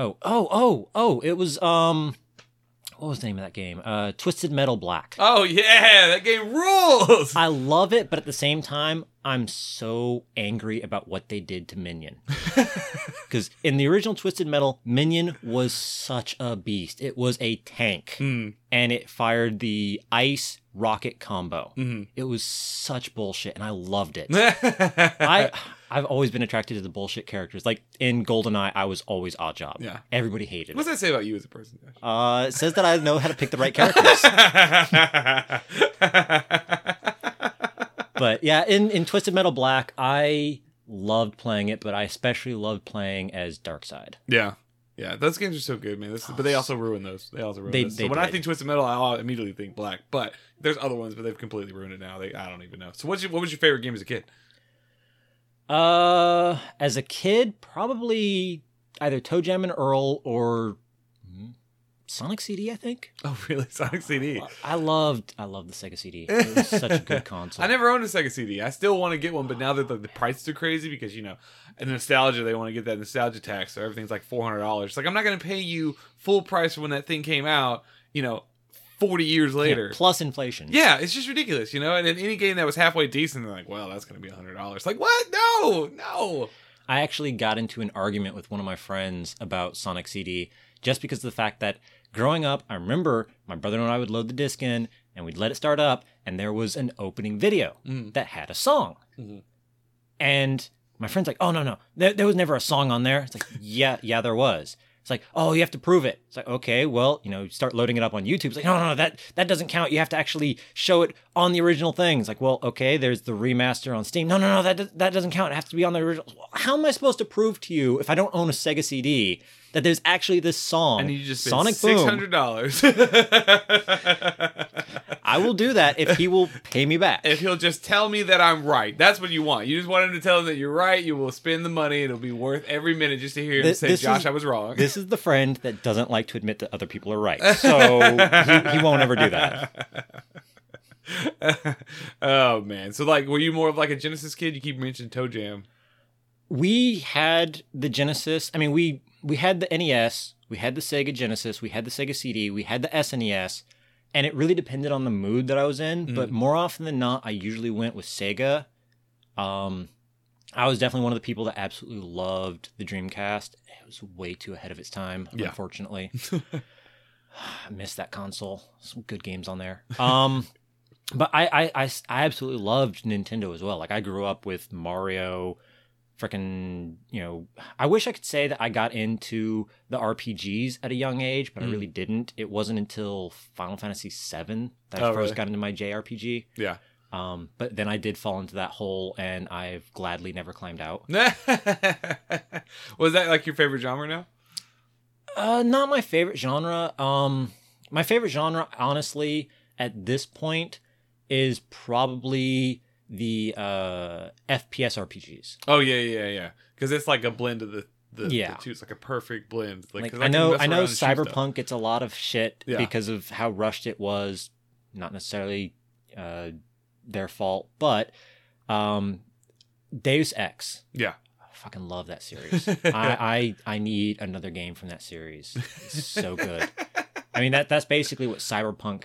Oh, oh, oh, oh! It was um, what was the name of that game? Uh, Twisted Metal Black. Oh yeah, that game rules. I love it, but at the same time, I'm so angry about what they did to Minion. Because in the original Twisted Metal, Minion was such a beast. It was a tank, Hmm. and it fired the ice rocket combo. Mhm. It was such bullshit, and I loved it. I I've always been attracted to the bullshit characters. Like in GoldenEye, I was always Oddjob. Yeah. everybody hated What's it. that say about you as a person? Josh? Uh, it says that I know how to pick the right characters. but yeah, in in Twisted Metal Black, I loved playing it, but I especially loved playing as Darkside. yeah. Yeah, those games are so good, man. This, but they also ruin those. They also ruin They- those. So when I did. think Twisted Metal, I immediately think black. But there's other ones, but they've completely ruined it now. They, I don't even know. So what's your, what was your favorite game as a kid? Uh, as a kid, probably either ToeJam and Earl or Sonic CD. I think Oh, really? Sonic CD. I loved I loved the Sega CD. It was such a good console. I never owned a Sega CD. I still want to get one, but now that the, the prices are crazy because you know, and nostalgia, they want to get that nostalgia tax, so everything's like four hundred dollars. It's like I'm not going to pay you full price for when that thing came out. You know, forty years Yeah, later. plus inflation. Yeah, it's just ridiculous, you know. And in any game that was halfway decent, they're like, "Well, that's going to be hundred dollars." Like, what? No, no. I actually got into an argument with one of my friends about Sonic CD just because of the fact that growing up, I remember my brother and I would load the disc in and we'd let it start up, and there was an opening video Mm. that had a song. Mhm. And my friend's like, "Oh no, no, there, there was never a song on there." It's like, "Yeah, yeah, there was." It's like, "Oh, you have to prove it." It's like, "Okay, well, you know, start loading it up on YouTube." It's like, "No, no, no, that that doesn't count. You have to actually show it on the original thing." It's like, "Well, okay, there's the remaster on Steam." No, no, no, that that doesn't count. It has to be on the original. How am I supposed to prove to you if I don't own a Sega CD that there's actually this song? And you just Sonic six hundred dollars. I will do that if he will pay me back. if he'll just tell me that I'm right. That's what you want. You just want him to tell him that you're right. You will spend the money. It'll be worth every minute just to hear him Th- say, "Josh, is- I was wrong." this is the friend that doesn't like to admit that other people are right. So he, he won't ever do that. oh man. So like were you more of like a Genesis kid? You keep mentioning ToeJam. we had the Genesis. I mean, we we had the NES, we had the Sega Genesis, we had the Sega CD, we had the SNES, and it really depended on the mood that I was in. But more often than not, I usually went with Sega. Um, I was definitely one of the people that absolutely loved the Dreamcast. It was way too ahead of its time, Yeah. unfortunately. I missed that console. Some good games on there. Um, but I, I, I, I absolutely loved Nintendo as well. Like I grew up with Mario, freaking, you know. I wish I could say that I got into the RPGs at a young age, but I Mm. really didn't. It wasn't until Final Fantasy VII that I Oh, first really? got into my JRPG. Yeah. Um, but then I did fall into that hole, and I've gladly never climbed out. Was that like your favorite genre now? Uh, not my favorite genre. Um, my favorite genre, honestly, at this point, is probably the uh FPS RPGs. Oh yeah, yeah, yeah. Because it's like a blend of the the, Yeah. the two. It's like a perfect blend. Like, Like I can know, I know, around and shoot stuff. Cyberpunk gets a lot of shit Yeah. because of how rushed it was. Not necessarily uh their fault, but um, Deus Ex. Yeah. I fucking love that series. I, I I need another game from that series. It's so good. I mean that that's basically what Cyberpunk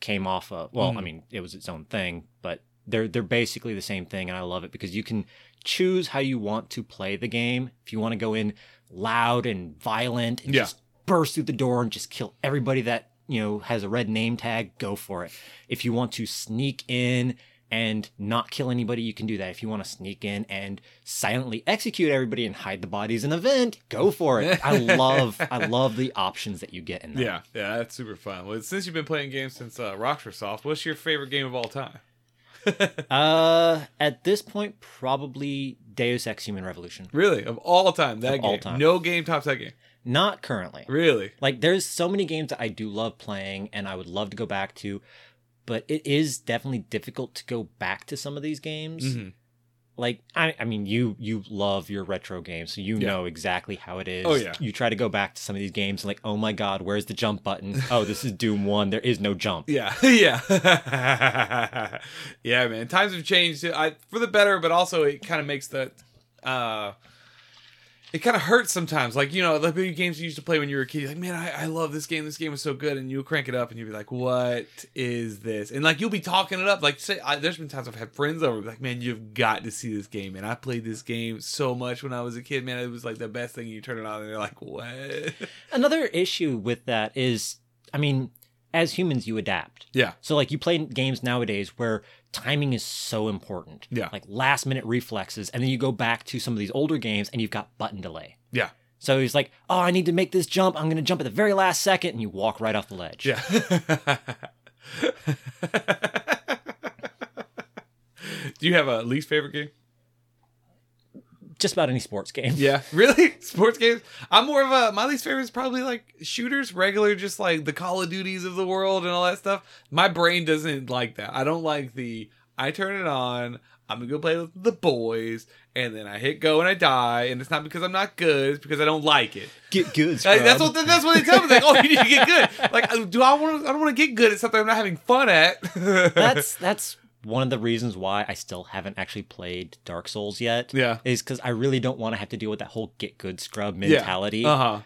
came off of. Well, I Mhm. mean, it was its own thing, but they're they're basically the same thing and I love it because you can choose how you want to play the game. If you want to go in loud and violent and Yeah. just burst through the door and just kill everybody that, you know, has a red name tag, go for it. If you want to sneak in and not kill anybody, you can do that. If you want to sneak in and silently execute everybody and hide the bodies in a vent, go for it. I love I love the options that you get in that. Yeah, yeah, that's super fun. Well, since you've been playing games since uh, Rockstar Soft, what's your favorite game of all time? Uh at this point probably Deus Ex Human Revolution. Really, of all time, that Of game. all time. No game tops that game. Not currently. Really? Like there's so many games that I do love playing and I would love to go back to, but it is definitely difficult to go back to some of these games. Mhm. Like I, I mean, you you love your retro games, so you Yeah. know exactly how it is. Oh, yeah. You try to go back to some of these games and like, oh my god, where's the jump button? oh, this is Doom One. There is no jump. Yeah, yeah, yeah, man. Times have changed I, for the better, but also it kind of makes the, uh, it kind of hurts sometimes. Like you know, the big games you used to play when you were a kid. You're like, man, I, I love this game. This game was so good, and you crank it up, and you'd be like, what is this? And like you'll be talking it up. Like say, I, there's been times I've had friends over, like, man, you've got to see this game. And I played this game so much when I was a kid, man. It was like the best thing. You turn it on, and they're like, what? Another issue with that is, I mean, as humans, you adapt. yeah, So like you play games nowadays where timing is so important. Yeah. Like last minute reflexes, and then you go back to some of these older games and you've got button delay. yeah, So he's like, "Oh, I need to make this jump. I'm going to jump at the very last second, and you walk right off the ledge. Yeah. Do you have a least favorite game? Just about any sports game. Yeah, really? Sports games? I'm more of a my least favorite is probably like shooters, regular, just like the Call of Duties of the world and all that stuff. My brain doesn't like that. I don't like the I turn it on, I'm gonna go play with the boys, and then I hit go and I die, and it's not because I'm not good, it's because I don't like it. Get good. Like, that's what that's what they tell me. Like, oh, you need to get good. Like, do I want? I don't want to get good at something I'm not having fun at. that's that's one of the reasons why I still haven't actually played Dark Souls yet. Yeah. Is because I really don't want to have to deal with that whole get good scrub mentality. Uh huh.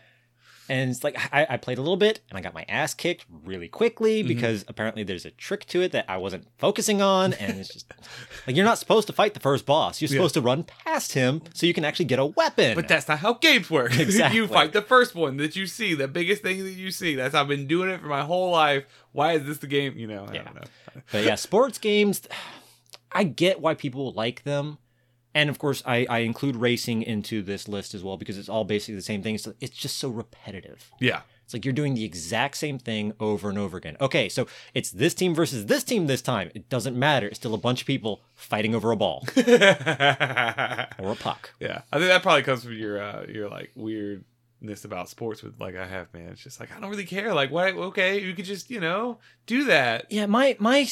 And it's like I, I played a little bit and I got my ass kicked really quickly Mm-hmm. because apparently there's a trick to it that I wasn't focusing on. And it's just like you're not supposed to fight the first boss. You're Yeah. supposed to run past him so you can actually get a weapon. But that's not how games work. Exactly. you fight the first one that you see, the biggest thing that you see. That's I've been doing it for my whole life. Why is this the game? You know, I Yeah. don't know. But yeah, sports games, I get why people like them. And of course, I, I include racing into this list as well because it's all basically the same thing. So it's just so repetitive. Yeah. It's like you're doing the exact same thing over and over again. Okay, so it's this team versus this team this time. It doesn't matter. It's still a bunch of people fighting over a ball or a puck. Yeah, I think that probably comes from your uh your like weirdness about sports with like I have, man. It's just like I don't really care. Like why okay, you could just, you know, do that. Yeah, my my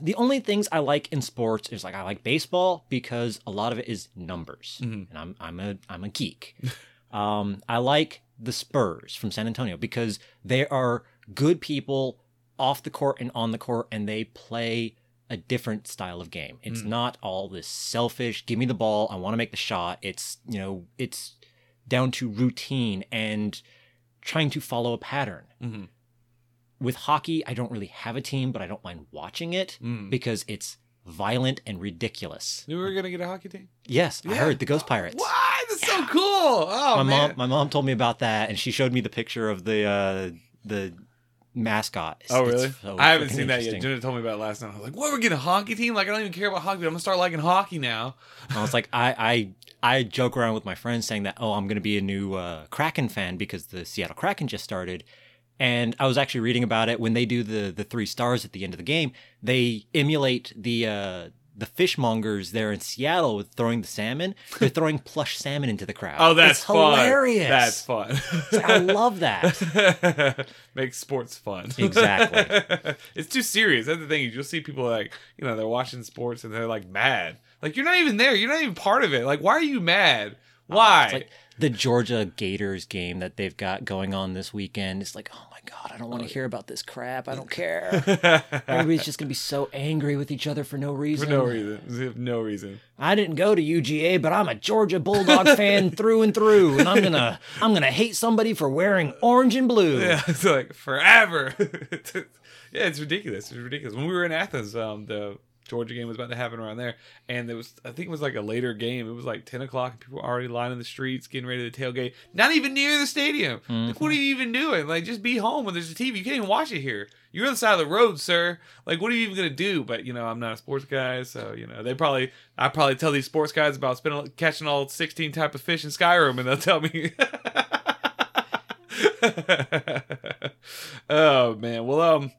the only things I like in sports is like I like baseball because a lot of it is numbers, Mhm. and I'm I'm a I'm a geek. um, I like the Spurs from San Antonio because they are good people off the court and on the court, and they play a different style of game. It's Mm. not all this selfish, give me the ball, I want to make the shot. It's, you know, it's down to routine and trying to follow a pattern. Mhm. With hockey, I don't really have a team, but I don't mind watching it Mm. because it's violent and ridiculous. We were gonna get a hockey team. Yes, I heard the Ghost Pirates. What? That's so cool. Oh my man. mom my mom told me about that and she showed me the picture of the uh the mascot. It's- Oh really? so I haven't seen that yet. Jenna told me about it last night. I was like, "What? We're getting a hockey team? Like, I don't even care about hockey. I'm gonna start liking hockey now." I was like, I, I, I joke around with my friends saying that, oh, I'm going to be a new uh, Kraken fan because the Seattle Kraken just started. And I was actually reading about it when they do the the three stars at the end of the game. They emulate the uh, the fishmongers there in Seattle with throwing the salmon. They're throwing plush salmon into the crowd. Oh, that's it's fun. hilarious. That's fun. I love that. Makes sports fun. Exactly. it's too serious. That's the thing. You'll see people like, you know, they're watching sports and they're like mad. Like you're not even there. You're not even part of it. Like, why are you mad? Why? It's like the Georgia Gators game that they've got going on this weekend. It's like, oh my god, I don't want to hear about this crap. I don't care. Everybody's just gonna be so angry with each other for no reason. For no reason. No reason. I didn't go to UGA, but I'm a Georgia Bulldog fan through and through, and I'm gonna I'm gonna hate somebody for wearing orange and blue. Yeah, it's like forever. yeah, it's ridiculous. It's ridiculous. When we were in Athens, um, the Georgia game was about to happen around there, and it was I think it was like a later game. It was like ten o'clock, and people were already lining the streets, getting ready to tailgate. Not even near the stadium. Like, what are you even doing? Like, just be home when there's a TV. You can't even watch it here. You're on the side of the road, sir. Like, what are you even gonna do? But you know, I'm not a sports guy, so you know, they probably I probably tell these sports guys about spending catching all 16 type of fish in Skyrim, and they'll tell me. oh man. Well, um,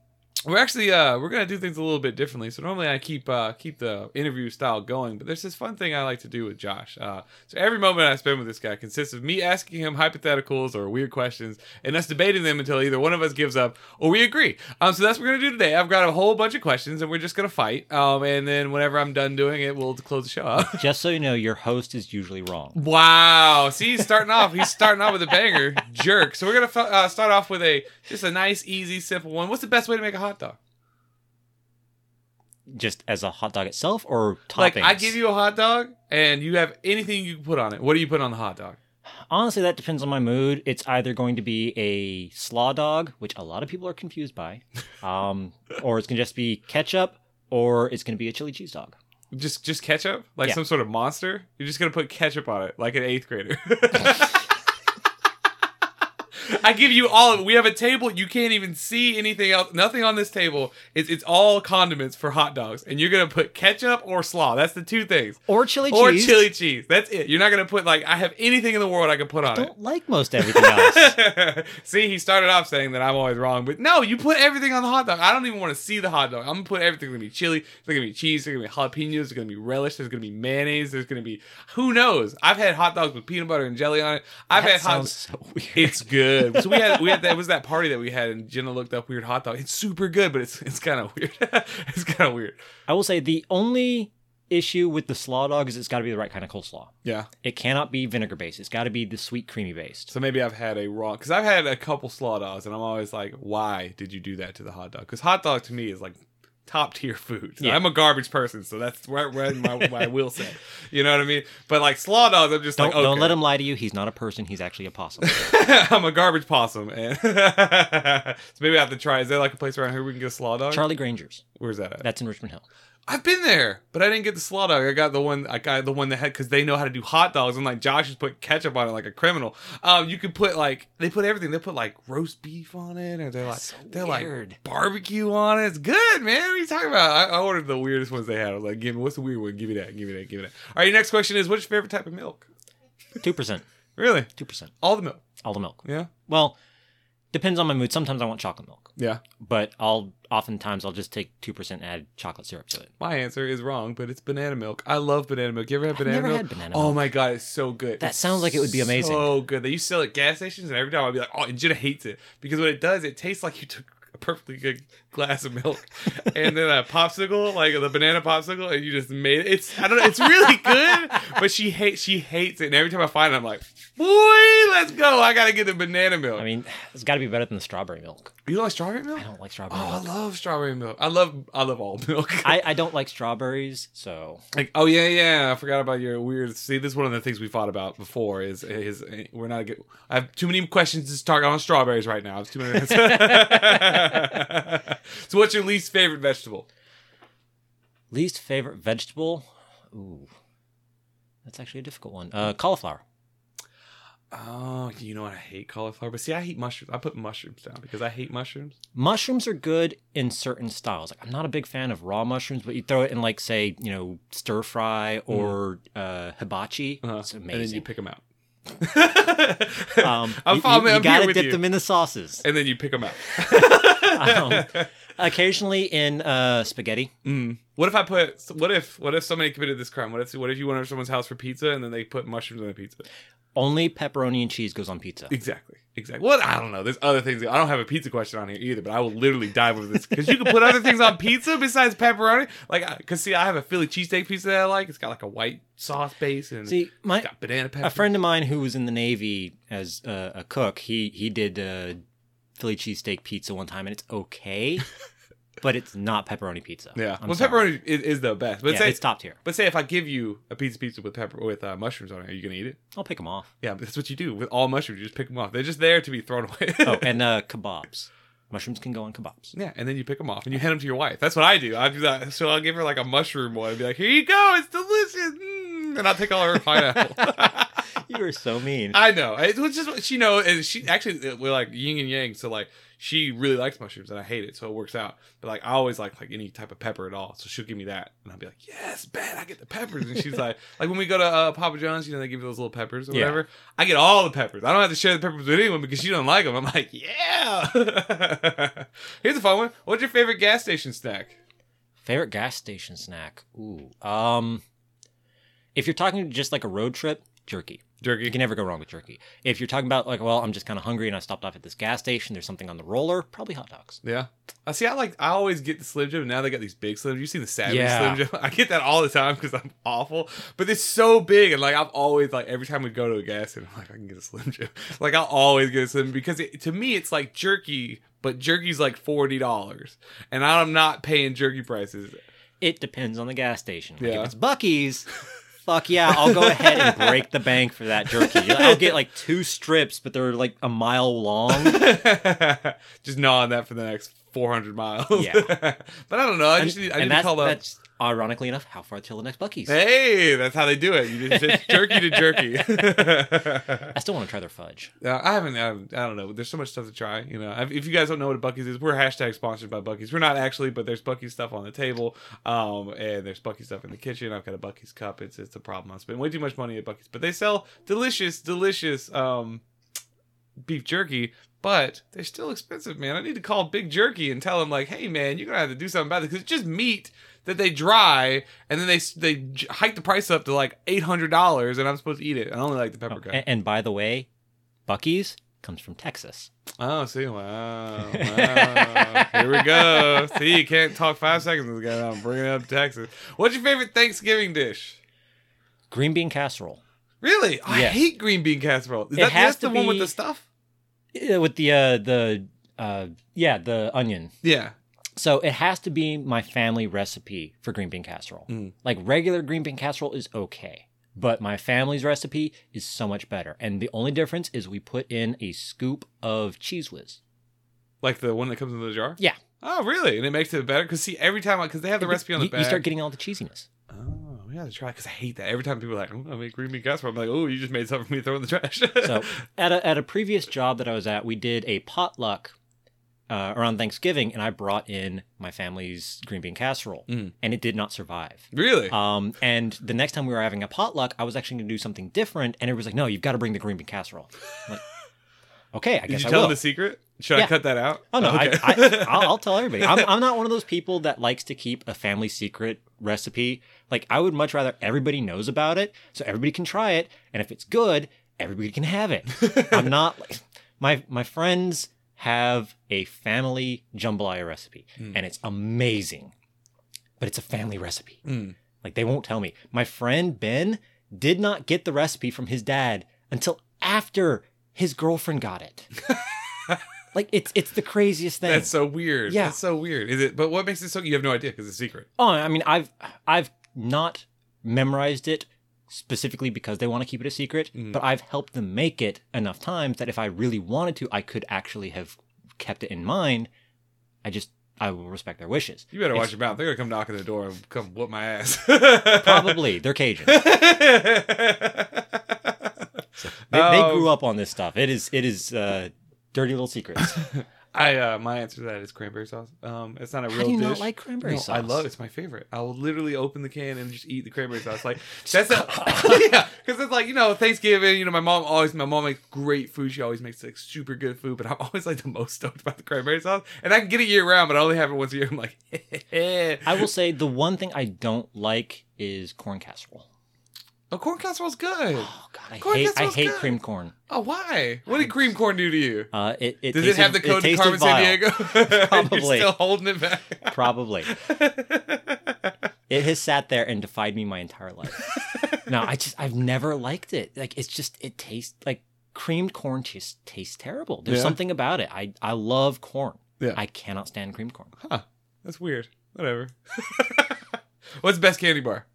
we're actually uh we're gonna do things a little bit differently. So normally I keep uh keep the interview style going, but there's this fun thing I like to do with Josh. Uh, so every moment I spend with this guy consists of me asking him hypotheticals or weird questions, and us debating them until either one of us gives up or we agree. Um, so that's what we're gonna do today. I've got a whole bunch of questions, and we're just gonna fight. Um, and then whenever I'm done doing it, we'll close the show up. Just so you know, your host is usually wrong. Wow. See, he's starting off. He's starting off with a banger, jerk. So we're gonna uh, start off with a just a nice, easy, simple one. What's the best way to make a hot dog? Just as a hot dog itself, or toppings. Like I give you a hot dog, and you have anything you can put on it. What do you put on the hot dog? Honestly, that depends on my mood. It's either going to be a slaw dog, which a lot of people are confused by, um, or it's going to just be ketchup, or it's going to be a chili cheese dog. Just just ketchup, like Yeah. some sort of monster. You're just gonna put ketchup on it, like an eighth grader. I give you all of it. We have a table. You can't even see anything else. Nothing on this table. It's it's all condiments for hot dogs, and you're gonna put ketchup or slaw. That's the two things. Or chili or cheese. Or chili cheese. That's it. You're not gonna put like I have anything in the world I can put on I Don't like most everything else. see, he started off saying that I'm always wrong, but no, you put everything on the hot dog. I don't even want to see the hot dog. I'm gonna put everything. There's gonna be chili. There's gonna be cheese. There's gonna be jalapenos. There's gonna be relish. There's gonna be mayonnaise. There's gonna be who knows. I've had hot dogs with peanut butter and jelly on it. I've that had hot. so weird. It's good. So we had we had that was that party that we had, and Jenna looked up weird hot dog. It's super good, but it's it's kind of weird. it's kind of weird. I will say the only issue with the slaw dog is it's got to be the right kind of coleslaw. Yeah. It cannot be vinegar based. It's got to be the sweet creamy based. So maybe I've had a wrong because I've had a couple slaw dogs, and I'm always like, why did you do that to the hot dog? Because hot dog to me is like top tier food. Yeah. I'm a garbage person, so that's where, where my, my will set. You know what I mean? But like slaw dogs, I'm just Don't, like, okay. don't let him lie to you. He's not a person. He's actually a possum. I'm a garbage possum, and so maybe I have to try. Is there like a place around here we can get a slaw dog? Charlie Grainger's. Where's that at? That's in Richmond Hill. I've been there, but I didn't get the slaw dog. I got the one. I got the one that had because they know how to do hot dogs. And like Josh just put ketchup on it like a criminal. Um, you could put like they put everything. They put like roast beef on it, or they're like so they're weird. like barbecue on it. It's good, man. What are you talking about? I, I ordered the weirdest ones they had. I was like, give me what's the weird one? Give me that. Give me that. Give me that. All right, your next question is, what's your favorite type of milk? Two percent. Really, Two percent. all the milk. All the milk. Yeah, Well, depends on my mood. Sometimes I want chocolate milk, yeah. but I'll oftentimes I'll just take two percent and add chocolate syrup to it. My answer is wrong, but it's banana milk. I love banana milk. You ever had banana never milk? had banana Oh milk. my god, it's so good. That It's sounds like it would be amazing. So good. They used to sell it at gas stations, and every time I'd be like, "Oh," and Jenna hates it because what it does, it tastes like you took a perfectly good glass of milk and then a popsicle, like the banana popsicle, and you just made it. It's I don't know. It's really good, but she hates she hates it, and every time I find it, I'm like. Boy, let's go. I gotta get the banana milk. I mean, it's got to be better than the strawberry milk. you don't like strawberry milk? I don't like strawberry Oh, I love strawberry milk. I love I love all milk. I, I don't like strawberries, so like oh yeah yeah I forgot about your weird. See, this is one of the things we fought about before. Is is we're not good. I have too many questions to start on strawberries right now. It's too many. so, what's your least favorite vegetable? least favorite vegetable. Ooh, that's actually a difficult one. Uh, cauliflower. Oh, you know what? I hate cauliflower, but see, I hate mushrooms. I put mushrooms down because I hate mushrooms. Mushrooms are good in certain styles. Like I'm not a big fan of raw mushrooms, but you throw it in like say you know stir fry or uh, hibachi. Uh-huh. It's And then you pick them out. Um, I'm you, following. you, I'm gotta here with dip you. them in the sauces. and then you pick them out. Um, occasionally in uh, spaghetti. Mm. What if I put? What if? What if somebody committed this crime? What if? What if you went over to someone's house for pizza and then they put mushrooms on the pizza? Only pepperoni and cheese goes on pizza. Exactly. Exactly. Well, I don't know. There's other things. I don't have a pizza question on here either, but I will literally dive into this because you can put other things on pizza besides pepperoni. Like, because see, I have a Philly cheesesteak pizza that I like. It's got like a white sauce base and See, my it's got banana pepper. a friend of mine who was in the Navy as uh, a cook, he he did uh, Philly cheesesteak pizza one time, and it's okay, but it's not pepperoni pizza. Yeah. I'm well, sorry. pepperoni is, is the best. But yeah, say, it's top tier. but say if I give you a pizza pizza with pepper with uh, mushrooms on it, are you gonna eat it? I'll pick them off. Yeah, that's what you do with all mushrooms. You just pick them off. They're just there to be thrown away. Oh, and uh, kebabs. Mushrooms can go on kebabs. Yeah, and then you pick them off and you hand them to your wife. That's what I do. I do that. So I'll give her like a mushroom one and be like, "Here you go, it's delicious," mm, and I'll take all her pineapple. You are so mean. I know. It was just she know, and she actually we're like yin and yang. So like she really likes mushrooms and I hate it, so it works out. But like I always like like any type of pepper at all, so she'll give me that, and I'll be like, "Yes, Ben, I get the peppers." And she's like, like when we go to uh, Papa John's, you know, they give you those little peppers or Yeah. whatever. I get all the peppers. I don't have to share the peppers with anyone because she don't like them. I'm like, yeah. Here's a fun one. What's your favorite gas station snack? Favorite gas station snack? Ooh. Um, if you're talking just like a road trip, jerky. Jerky. You can never go wrong with jerky. If you're talking about like, well, I'm just kind of hungry and I stopped off at this gas station, there's something on the roller, probably hot dogs. Yeah. I see. I like. I always get the Slim Jim. Now they got these big Slim. Jim. You see the Savage Yeah. Slim Jim? I get that all the time because I'm awful. But it's so big, and like I've always like every time we go to a gas station, I'm like I can get a Slim Jim. Like I'll always get a Slim because it, to me it's like jerky, but jerky's like forty dollars, and I'm not paying jerky prices. It depends on the gas station. Like, Yeah. If it's Buc-ee's, fuck yeah, I'll go ahead and break the bank for that jerky. I'll get like two strips, but they're like a mile long. just gnawing that for the next 400 miles. Yeah. but I don't know. I And, just need, I and need to call up. that's ironically enough how far till the next Buc-ee's. Hey, that's how they do it. You just it's jerky to jerky. I still want to try their fudge. Uh, I haven't, I haven't. I don't know. There's so much stuff to try. You know, If- if you guys don't know what a Buc-ee's is, we're hashtag sponsored by Buc-ee's. We're not actually, but there's Buc-ee's stuff on the table, um, and there's Buc-ee's stuff in the kitchen. I've got a Buc-ee's cup. It's it's a problem. I spend way too much money at Buc-ee's, but they sell delicious, delicious um, beef jerky. But they're still expensive, man. I need to call Big Jerky and tell them like, hey, man, you're gonna have to do something about this because it's just meat that they dry and then they they hike the price up to like eight hundred dollars, and I'm supposed to eat it. I only like the pepper cut. And, and by the way, Buc-ee's comes from Texas. Oh, see, wow, wow. Here we go. See, you can't talk five seconds with this guy. I'm bringing up Texas. What's your favorite Thanksgiving dish? Green bean casserole. Really, I Yes. hate green bean casserole. Is It that has that's the to one with the stuff? With the uh the uh yeah, the onion. Yeah. So it has to be my family recipe for green bean casserole. Mm. Like regular green bean casserole is okay, but my family's recipe is so much better. And the only difference is we put in a scoop of Cheez Whiz. Like the one that comes in the jar? Yeah. Oh, really? And it makes it better? Because, see, every time, because they have the recipe on the you, back. you start getting all the cheesiness. oh, we gotta try Because I hate that. Every time people are like, oh, I make green bean casserole, I'm like, oh, you just made something for me to throw in the trash. So at a at a previous job that I was at, we did a potluck uh, around Thanksgiving, and I brought in my family's green bean casserole, Mm. and it did not survive. really? Um, and the next time we were having a potluck, I was actually going to do something different, and it was like, "No, you've got to bring the green bean casserole." I'm like, okay, I Did guess you I tell will. them the secret? Should I cut that out? Oh no, Okay. I, I, I'll, I'll tell everybody. I'm, I'm not one of those people that likes to keep a family secret recipe. Like I would much rather everybody knows about it, so everybody can try it, and if it's good, everybody can have it. I'm not like my my friends have a family jambalaya recipe, and it's amazing, but it's a family recipe. Mm. Like they won't tell me. My friend Ben did not get the recipe from his dad until after his girlfriend got it. like it's it's the craziest thing. That's so weird. Yeah. That's so weird. Is it? But what makes it so? You have no idea because it's a secret. Oh, I mean, I've I've not memorized it specifically because they want to keep it a secret, Mhm. but I've helped them make it enough times that if I really wanted to, I could actually have kept it in mind. I just I will respect their wishes. You better It's- watch your mouth. They're gonna come knock on the door and come whoop my ass. Probably they're Cajun. They, they grew up on this stuff. It is it is uh, dirty little secrets. I uh, my answer to that is cranberry sauce. Um, it's not a How real do you dish. not like cranberry No, sauce? I love it. It's my favorite. I will literally open the can and just eat the cranberry sauce. Like that's a, yeah, because it's like you know Thanksgiving. You know my mom always my mom makes great food. She always makes like super good food. But I'm always like the most stoked about the cranberry sauce, and I can get it year round, but I only have it once a year. I'm like, I will say the one thing I don't like is corn casserole. Oh, corn casserole's good. Oh god, I Corn hate I hate good. cream corn. Oh, why? What did cream corn do to you? Uh, it, it Does it have the code to tasted Carmen. Sandiego? You're Probably. still holding it back. Probably. It has sat there and defied me my entire life. no, I just I've never liked it. Like it's just it tastes like creamed corn just tastes terrible. There's Yeah. something about it. I I love corn. Yeah. I cannot stand creamed corn. Huh. That's weird. Whatever. What's the best candy bar?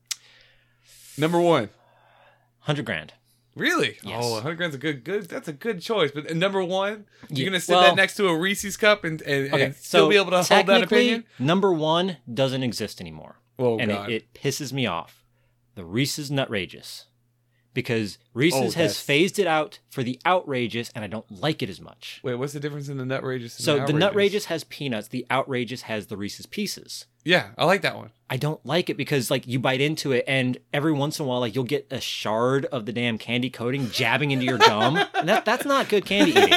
Number one. Hundred grand. Really? Yes. Oh, 100 grand's a good, good. That's a good choice. But number one, you're Yeah, gonna sit well- that next to a Reese's cup and, and, Okay, and still so be able to hold that opinion. Number one doesn't exist anymore. Oh and God. it, it pisses me off. The Reese's Nutrageous. Because oh, Reese's Oh, has phased it out for the outrageous, and I don't like it as much. Wait, what's the difference in the nutrageous? And So the the? Nutrageous has peanuts, the outrageous has the Reese's Pieces. Yeah, I like that one. I don't like it because like you bite into it and every once in a while like you'll get a shard of the damn candy coating jabbing into your gum. And that that's not good candy eating.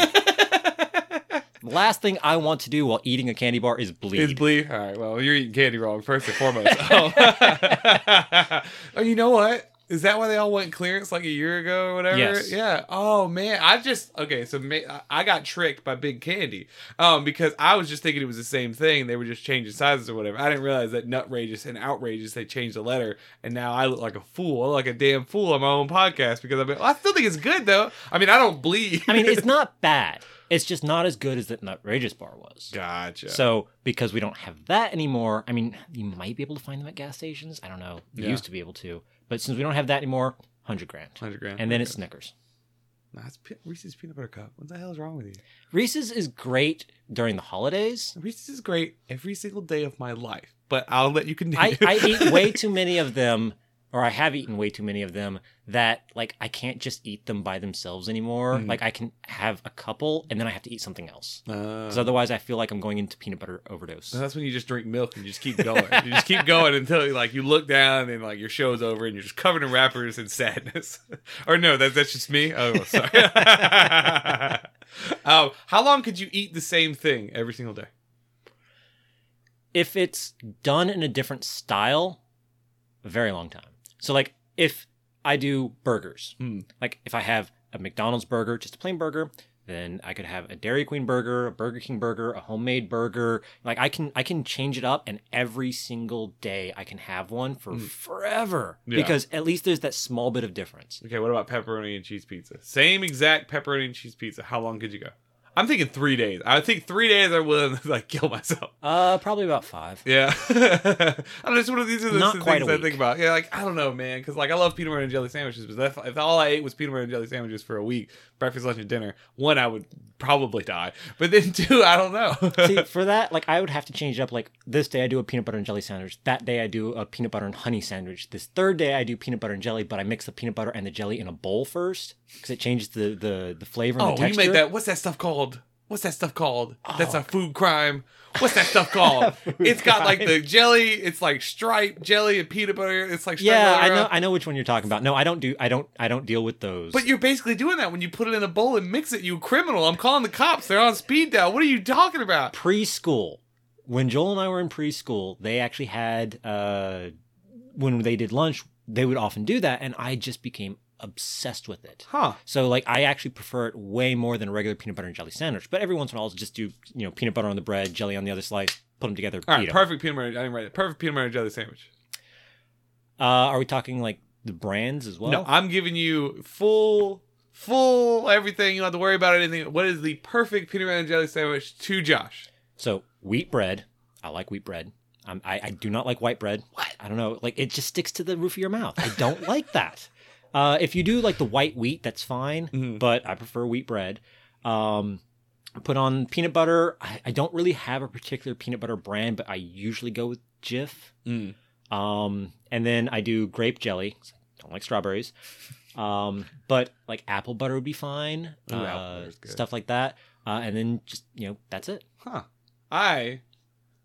The last thing I want to do while eating a candy bar is bleed. Is bleed? All right. Well, you're eating candy wrong first and foremost. oh. oh, you know what? Is that why they all went clearance like a year ago or whatever? Yes. Yeah. Oh man, I just okay. So ma- I got tricked by Big Candy, um, because I was just thinking it was the same thing. They were just changing sizes or whatever. I didn't realize that nutrageous and outrageous they changed the letter, and now I look like a fool. I look like a damn fool on my own podcast because I've been. I still think it's good though. I mean, I don't bleed. I mean, it's not bad. It's just not as good as that Nutrageous bar was. gotcha. So because we don't have that anymore, I mean, you might be able to find them at gas stations. I don't know. You Yeah. used to be able to, but since we don't have that anymore, hundred grand, hundred grand, and then it's Snickers. Nah, it's pe- Reese's peanut butter cup. What the hell is wrong with you? Reese's is great during the holidays. Reese's is great every single day of my life, but I'll let you continue. I, I eat way too many of them, or I have eaten way too many of them that like I can't just eat them by themselves anymore. Mhm. Like I can have a couple and then I have to eat something else. Uh, Because otherwise, I feel like I'm going into peanut butter overdose. that's when you just drink milk and you just keep going. you just keep going until like you look down and like your show's over and you're just covered in wrappers and sadness. or no, that, that's just me. Oh, sorry. um, how long could you eat the same thing every single day? If it's done in a different style, a very long time. So like if I do burgers, Hmm. like if I have a McDonald's burger, just a plain burger, then I could have a Dairy Queen burger, a Burger King burger, a homemade burger. Like I can I can change it up and every single day I can have one for Mm. forever. Yeah. Because at least there's that small bit of difference. Okay, what about pepperoni and cheese pizza? Same exact pepperoni and cheese pizza. How long could you go? I'm thinking three days. I think three days I'm willing to like kill myself. Uh probably about 5. Yeah, I don't know. It's one of these are the Not things quite a I think about. Yeah, like I don't know, man, because like I love peanut butter and jelly sandwiches, but if, if all I ate was peanut butter and jelly sandwiches for a week, breakfast, lunch, and dinner, one I would probably die. But then two, I don't know. See, for that, like I would have to change it up. Like this day I do a peanut butter and jelly sandwich. That day I do a peanut butter and honey sandwich. This third day I do peanut butter and jelly, but I mix the peanut butter and the jelly in a bowl first because it changes the the the flavor and oh, the you texture. make that? What's that stuff called? What's that stuff called? That's Oh. a food crime. What's that stuff called? It's got like the jelly. It's like stripe jelly and peanut butter. It's like Yeah, I know. I know which one you're talking about. No, I don't do. I don't. I don't deal with those. But you're basically doing that when you put it in a bowl and mix it. You criminal! I'm calling the cops. They're on speed dial. What are you talking about? preschool, when Joel and I were in preschool, they actually had uh, when they did lunch, they would often do that, and I just became obsessed with it. Huh? So like I actually prefer it way more than a regular peanut butter and jelly sandwich. But every once in a while, I'll just do you know peanut butter on the bread, jelly on the other slice, put them together. All right, perfect peanut butter. I didn't write it. Perfect peanut butter and jelly sandwich. Uh, are we talking like the brands as well? no, I'm giving you full full everything. You don't have to worry about anything. What is the perfect peanut butter and jelly sandwich to Josh? So wheat bread. I like wheat bread. I, I do not like white bread. What? I don't know. Like it just sticks to the roof of your mouth. I don't like that. Uh, if you do like the white wheat, that's fine. Mhm. But I prefer wheat bread. Um, put on peanut butter. I, I don't really have a particular peanut butter brand, but I usually go with Jif. Mm. Um, and then I do grape jelly. I don't like strawberries. Um, but like apple butter would be fine. Ooh, uh, stuff like that. Uh, and then just you know that's it. Huh. I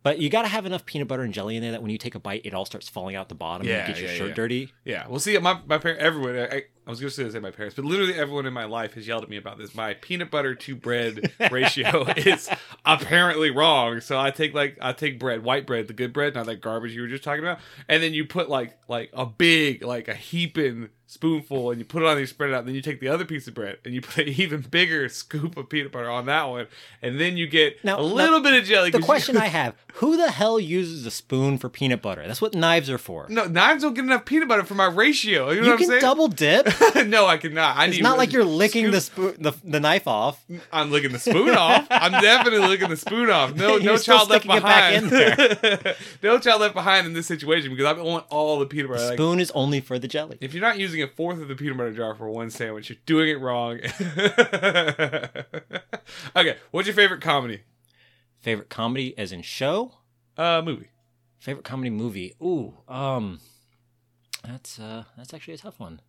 But you got to have enough peanut butter and jelly in there that when you take a bite, it all starts falling out the bottom Yeah, and get your yeah, shirt yeah. dirty. Yeah, well, see, my my parents, everyone. I, I was going to say my parents, but literally everyone in my life has yelled at me about this. My peanut butter to bread ratio is apparently wrong. So I take like I take bread, white bread, the good bread, not that garbage you were just talking about, and then you put like like a big like a heaping spoonful, and you put it on, and you spread it out. And Then you take the other piece of bread, and you put an even bigger scoop of peanut butter on that one, and then you get Now- a little bit of jelly. The 'cause you- question I have: Who the hell uses a spoon for peanut butter? That's what knives are for. no knives don't get enough peanut butter for my ratio. You know you what I'm can saying? double dip. no, I cannot. I It's not like you're licking scoop- the spoon, the, the knife off. I'm licking the spoon off. I'm definitely licking the spoon off. No, no You're still child left sticking it back behind. in no child left behind in this situation because I want all the peanut butter. Like, Spoon is only for the jelly. if you're not using a fourth of the peanut butter jar for one sandwich, you're doing it wrong. okay, what's your favorite comedy Favorite comedy, as in show. uh movie? Favorite comedy movie. Ooh, um, that's uh, that's actually a tough one.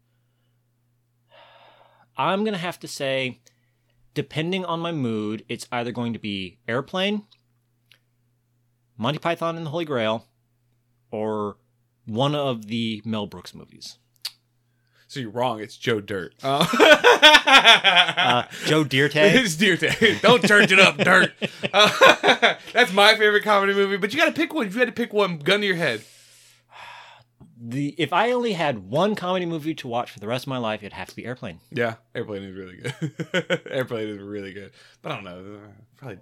I'm gonna have to say, depending on my mood, it's either going to be Airplane, Monty Python and the Holy Grail, or one of the Mel Brooks movies. So you're wrong. It's Joe Dirt. Uh, Uh, Joe Dirte. it's Dirt. Don't church it up, Dirt. Uh, that's my favorite comedy movie. But you got to pick one. If you had to pick one, gun to your head. The if I only had one comedy movie to watch for the rest of my life, it'd have to be Airplane. Yeah, Airplane is really good. Airplane is really good, but I don't know. Probably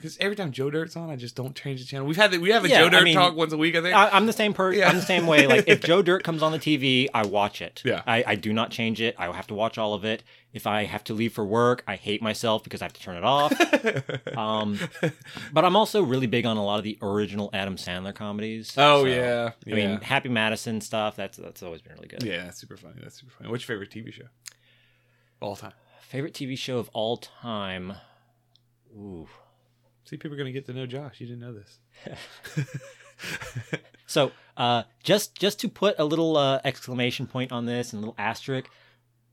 because every time Joe Dirt's on, I just don't change the channel. We've had the, we have a Yeah, Joe I Dirt mean, talk once a week. I think. I, I'm the same person. Yeah. I'm the same way. Like if Joe Dirt comes on the TV, I watch it. Yeah. I, I do not change it. I have to watch all of it. If I have to leave for work, I hate myself because I have to turn it off. um, but I'm also really big on a lot of the original Adam Sandler comedies. oh So, yeah, I mean, Happy Madison stuff. That's that's always been really good. yeah, that's super funny. That's super funny. What's your favorite TV show? All time. Favorite TV show of all time. Ooh. See, people are gonna get to know Josh. You didn't know this. So, uh, just just to put a little uh, exclamation point on this and a little asterisk,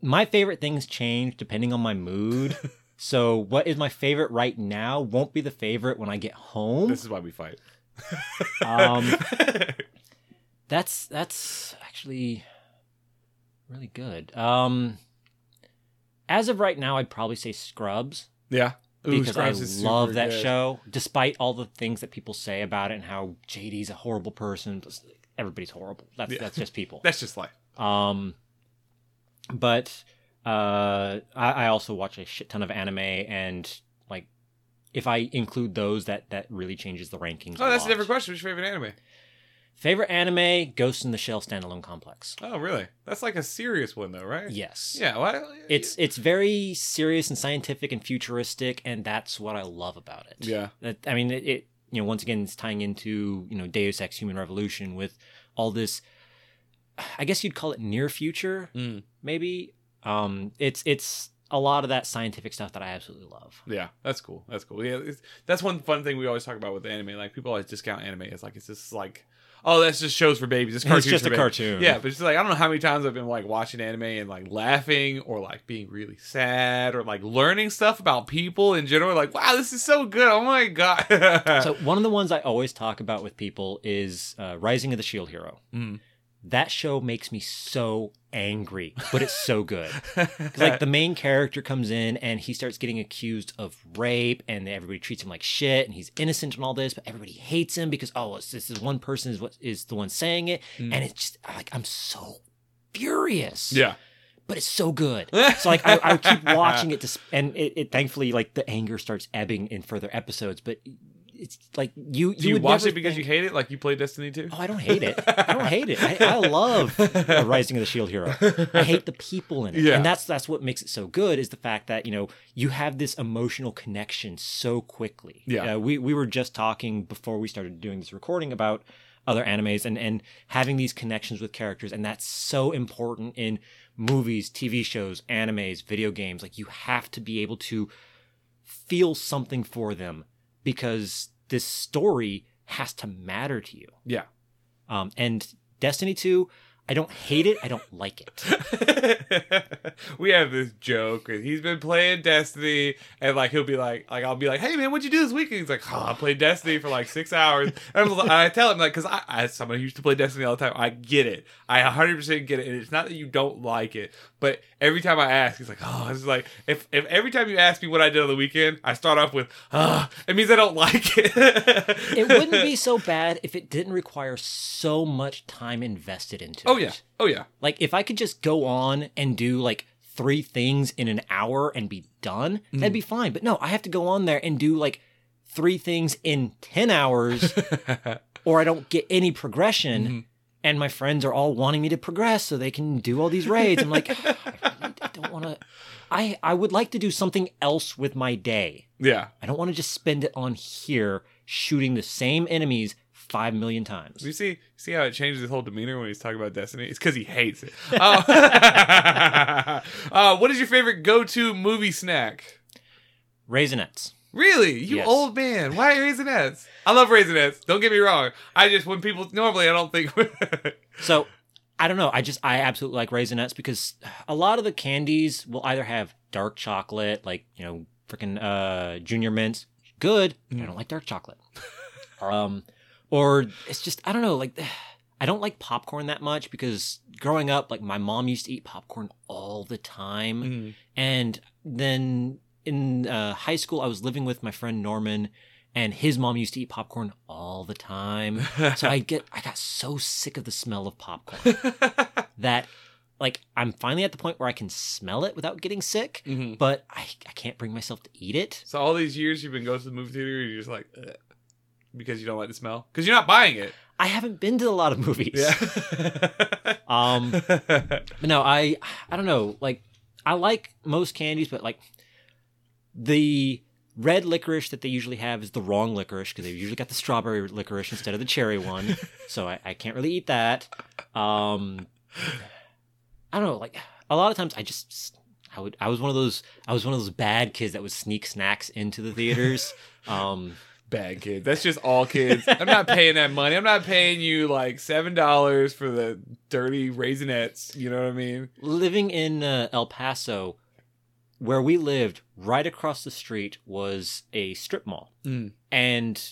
my favorite things change depending on my mood. so, what is my favorite right now won't be the favorite when I get home. This is why we fight. Um, that's that's actually really good. Um, as of right now, I'd probably say Scrubs yeah, Ooh, because Scrubs I love that good. show, despite all the things that people say about it and how JD's a horrible person. Everybody's horrible. That's Yeah. that's just people. That's just life. Um, but uh, I, I also watch a shit ton of anime, and like, if I include those, that that really changes the rankings. Oh, that's a different question. What's your favorite anime? Favorite anime: Ghost in the Shell standalone complex. Oh, really? That's like a serious one, though, right? Yes. Yeah. Well, It's it's very serious and scientific and futuristic, and that's what I love about it. yeah. That, I mean, it, it you know once again it's tying into you know Deus Ex: Human Revolution with all this. I guess you'd call it near future, Mm. maybe. Um, it's it's a lot of that scientific stuff that I absolutely love. Yeah, that's cool. That's cool. Yeah, it's, that's one fun thing we always talk about with anime. Like people always discount anime. It's like it's just like, oh, that's just shows for babies. It's, It's cartoons just a babies. cartoon. Yeah, but it's like I don't know how many times I've been like watching anime and like laughing or like being really sad or like learning stuff about people in general. Like, wow, this is so good. Oh my god. So one of the ones I always talk about with people is uh, Rising of the Shield Hero. Mm. That show makes me so angry, but it's so good. like the main character comes in and he starts getting accused of rape, and everybody treats him like shit, and he's innocent and all this, but everybody hates him because oh, it's, this is one person is what is the one saying it, Mm. and it's just like I'm so furious. yeah. but it's so good. So like I, I keep watching it, to, and it, it thankfully like the anger starts ebbing in further episodes, but it's like you. Do you, would watch it because think- you hate it? Like you play Destiny 2? Oh, I don't hate it. I don't hate it. I, I love Rising of the Shield Hero. I hate the people in it, Yeah. and that's that's what makes it so good. Is the fact that you know you have this emotional connection so quickly. Yeah. Uh, we we were just talking before we started doing this recording about other animes and and having these connections with characters, and that's so important in movies, TV shows, animes, video games. Like you have to be able to feel something for them because this story has to matter to you. Yeah. Um, and Destiny 2, I don't hate it. I don't like it. we have this joke. and He's been playing Destiny, and like he'll be like, like I'll be like, "Hey man, what'd you do this weekend?" He's like, "Oh, I played Destiny for like six hours." And, I tell him like, because I, as someone who used to play Destiny all the time, I get it. I 100 percent get it. And it's not that you don't like it, but every time I ask, he's like, "Oh, it's like if if every time you ask me what I did on the weekend, I start off with, ah, it means I don't like it." It wouldn't be so bad if it didn't require so much time invested into Oh it. Oh yeah. Oh yeah. Like if I could just go on and do like three things in an hour and be done, that'd be fine. But no, I have to go on there and do like three things in 10 hours or I don't get any progression. And my friends are all wanting me to progress so they can do all these raids. I'm like, I don't want to. I, I would like to do something else with my day. Yeah. I don't want to just spend it on here shooting the same enemies five million times. You see, see how it changes his whole demeanor when he's talking about Destiny? It's because he hates it. Uh, uh, what is your favorite go-to movie snack? Raisinets. Really, you Yes. old man? Why raisinets? I love raisinets. Don't get me wrong. I just when people normally I don't think. So I don't know. I just I absolutely like raisinets because a lot of the candies will either have dark chocolate, like you know, freaking uh, junior mints, good. but I don't like dark chocolate. um, or it's just I don't know. Like I don't like popcorn that much because growing up, like my mom used to eat popcorn all the time, Mm. and then in uh, high school, I was living with my friend Norman. And his mom used to eat popcorn all the time, so I get I got so sick of the smell of popcorn that like I'm finally at the point where I can smell it without getting sick, Mhm. but I, I can't bring myself to eat it. So all these years you've been going to the movie theater, and you're just like Ugh. because you don't like the smell because you're not buying it. I haven't been to a lot of movies. Yeah. Um but no, I I don't know, like I like most candies, but like the red licorice that they usually have is the wrong licorice because they've usually got the strawberry licorice instead of the cherry one. so I, I can't really eat that. Um I don't know, like a lot of times I just I would I was one of those I was one of those bad kids that would sneak snacks into the theaters. Um Bad kid. That's just all kids. I'm not paying that money. I'm not paying you like seven dollars for the dirty raisinets. You know what I mean? living in uh, El Paso, where we lived, right across the street was a strip mall, Mm. and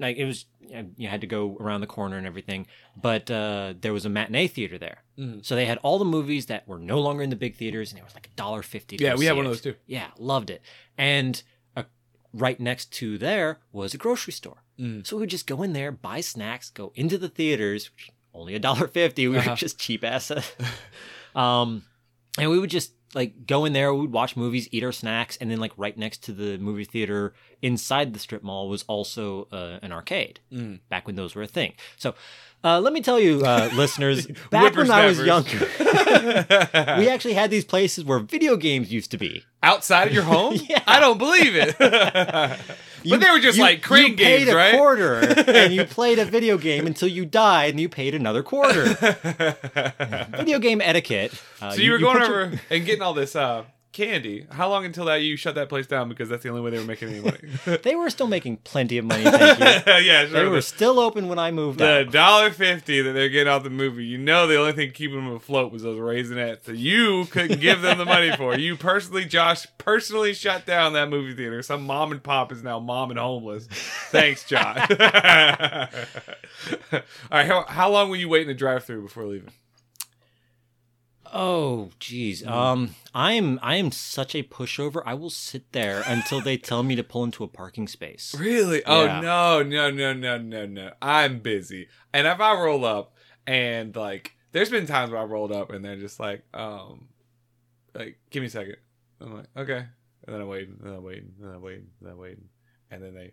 like it was, you had to go around the corner and everything. But uh, there was a matinee theater there, Mhm. so they had all the movies that were no longer in the big theaters, and it was like a dollar fifty. Yeah, we had one of those too. Yeah, loved it. And uh, right next to there was a grocery store. Mm. So we would just go in there, buy snacks, go into the theaters, which only a dollar fifty. We Uh-huh. were just cheap ass. um, and we would just like go in there, we would watch movies, eat our snacks, and then like right next to the movie theater inside the strip mall was also uh, an arcade. Mm. Back when those were a thing. So uh, let me tell you, uh, listeners, back when I was younger, we actually had these places where video games used to be. Outside of your home? Yeah. I don't believe it. But they were just You- like crane you paid games, a right? quarter and you played a video game until you died and you paid another quarter. video game etiquette. Uh, so you, were going put your- over and getting all this uh, candy. How long until that you shut that place down because that's the only way they were making any money? They were still making plenty of money. Thank you. yeah, They sure. were still open when I moved the out. dollar fifty that they're getting off the movie. You know, the only thing keeping them afloat was those raisinets that you couldn't give them the money for. You personally, Josh, personally shut down that movie theater. Some mom and pop is now mom and homeless. Thanks, Josh. All right, how, how long were you waiting to drive through before leaving? Oh, geez. Um, I am I am such a pushover. I will sit there until they tell me to pull into a parking space. Really? Oh Yeah. no, no, no, no, no, no. I'm busy. And if I roll up and like there's been times where I rolled up and they're just like, um like, give me a second. I'm like, okay. And then I wait, and then I wait, and then I wait, and then I wait. And then they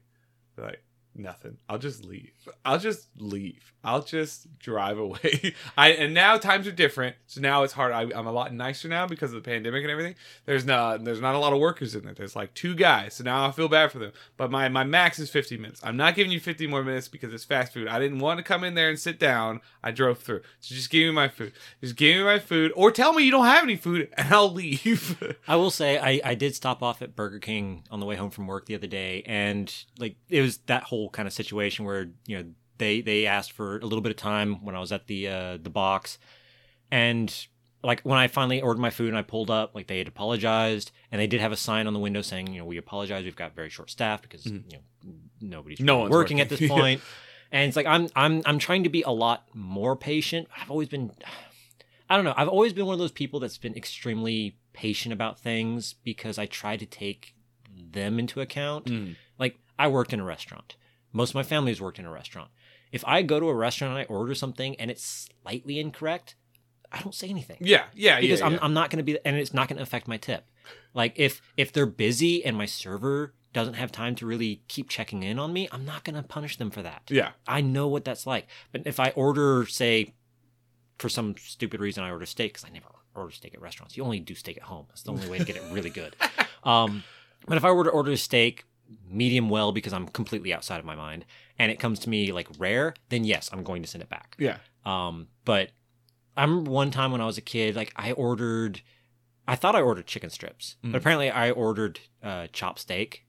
they're like, nothing. I'll just leave. I'll just leave. I'll just drive away. I and now times are different, so now it's hard. I, I'm a lot nicer now because of the pandemic and everything. There's not there's not a lot of workers in there. There's like two guys, so now I feel bad for them. But my my max is 50 minutes. I'm not giving you 50 more minutes because it's fast food. I didn't want to come in there and sit down. I drove through. So just give me my food. Just give me my food, or tell me you don't have any food, and I'll leave. I will say I, I did stop off at Burger King on the way home from work the other day, and like it was that whole kind of situation where you know they they asked for a little bit of time when I was at the uh, the box, and like when I finally ordered my food and I pulled up, like they had apologized, and they did have a sign on the window saying, you know, we apologize, we've got very short staff because you know nobody's No really working, working. at this Yeah. And it's like I'm I'm I'm trying to be a lot more patient. I've always been I don't know. I've always been one of those people that's been extremely patient about things because I try to take them into account. Mm. Like I worked in a restaurant. Most of my family's worked in a restaurant. If I go to a restaurant and I order something and it's slightly incorrect, I don't say anything. Yeah, yeah, because yeah, I'm, yeah. I'm not going to be and it's not going to affect my tip. Like if if they're busy and my server doesn't have time to really keep checking in on me i'm not going to punish them for that. Yeah. i know what that's like. But if i order say for some stupid reason i order steak because i never order steak at restaurants. You only do steak at home. That's the only way to get it really good. Um but if i were to order a steak medium well because i'm completely outside of my mind and it comes to me like rare then yes i'm going to send it back Yeah. um, but I remember one time when I was a kid, like I ordered, I thought I ordered chicken strips, Mm. but apparently I ordered uh, chop steak.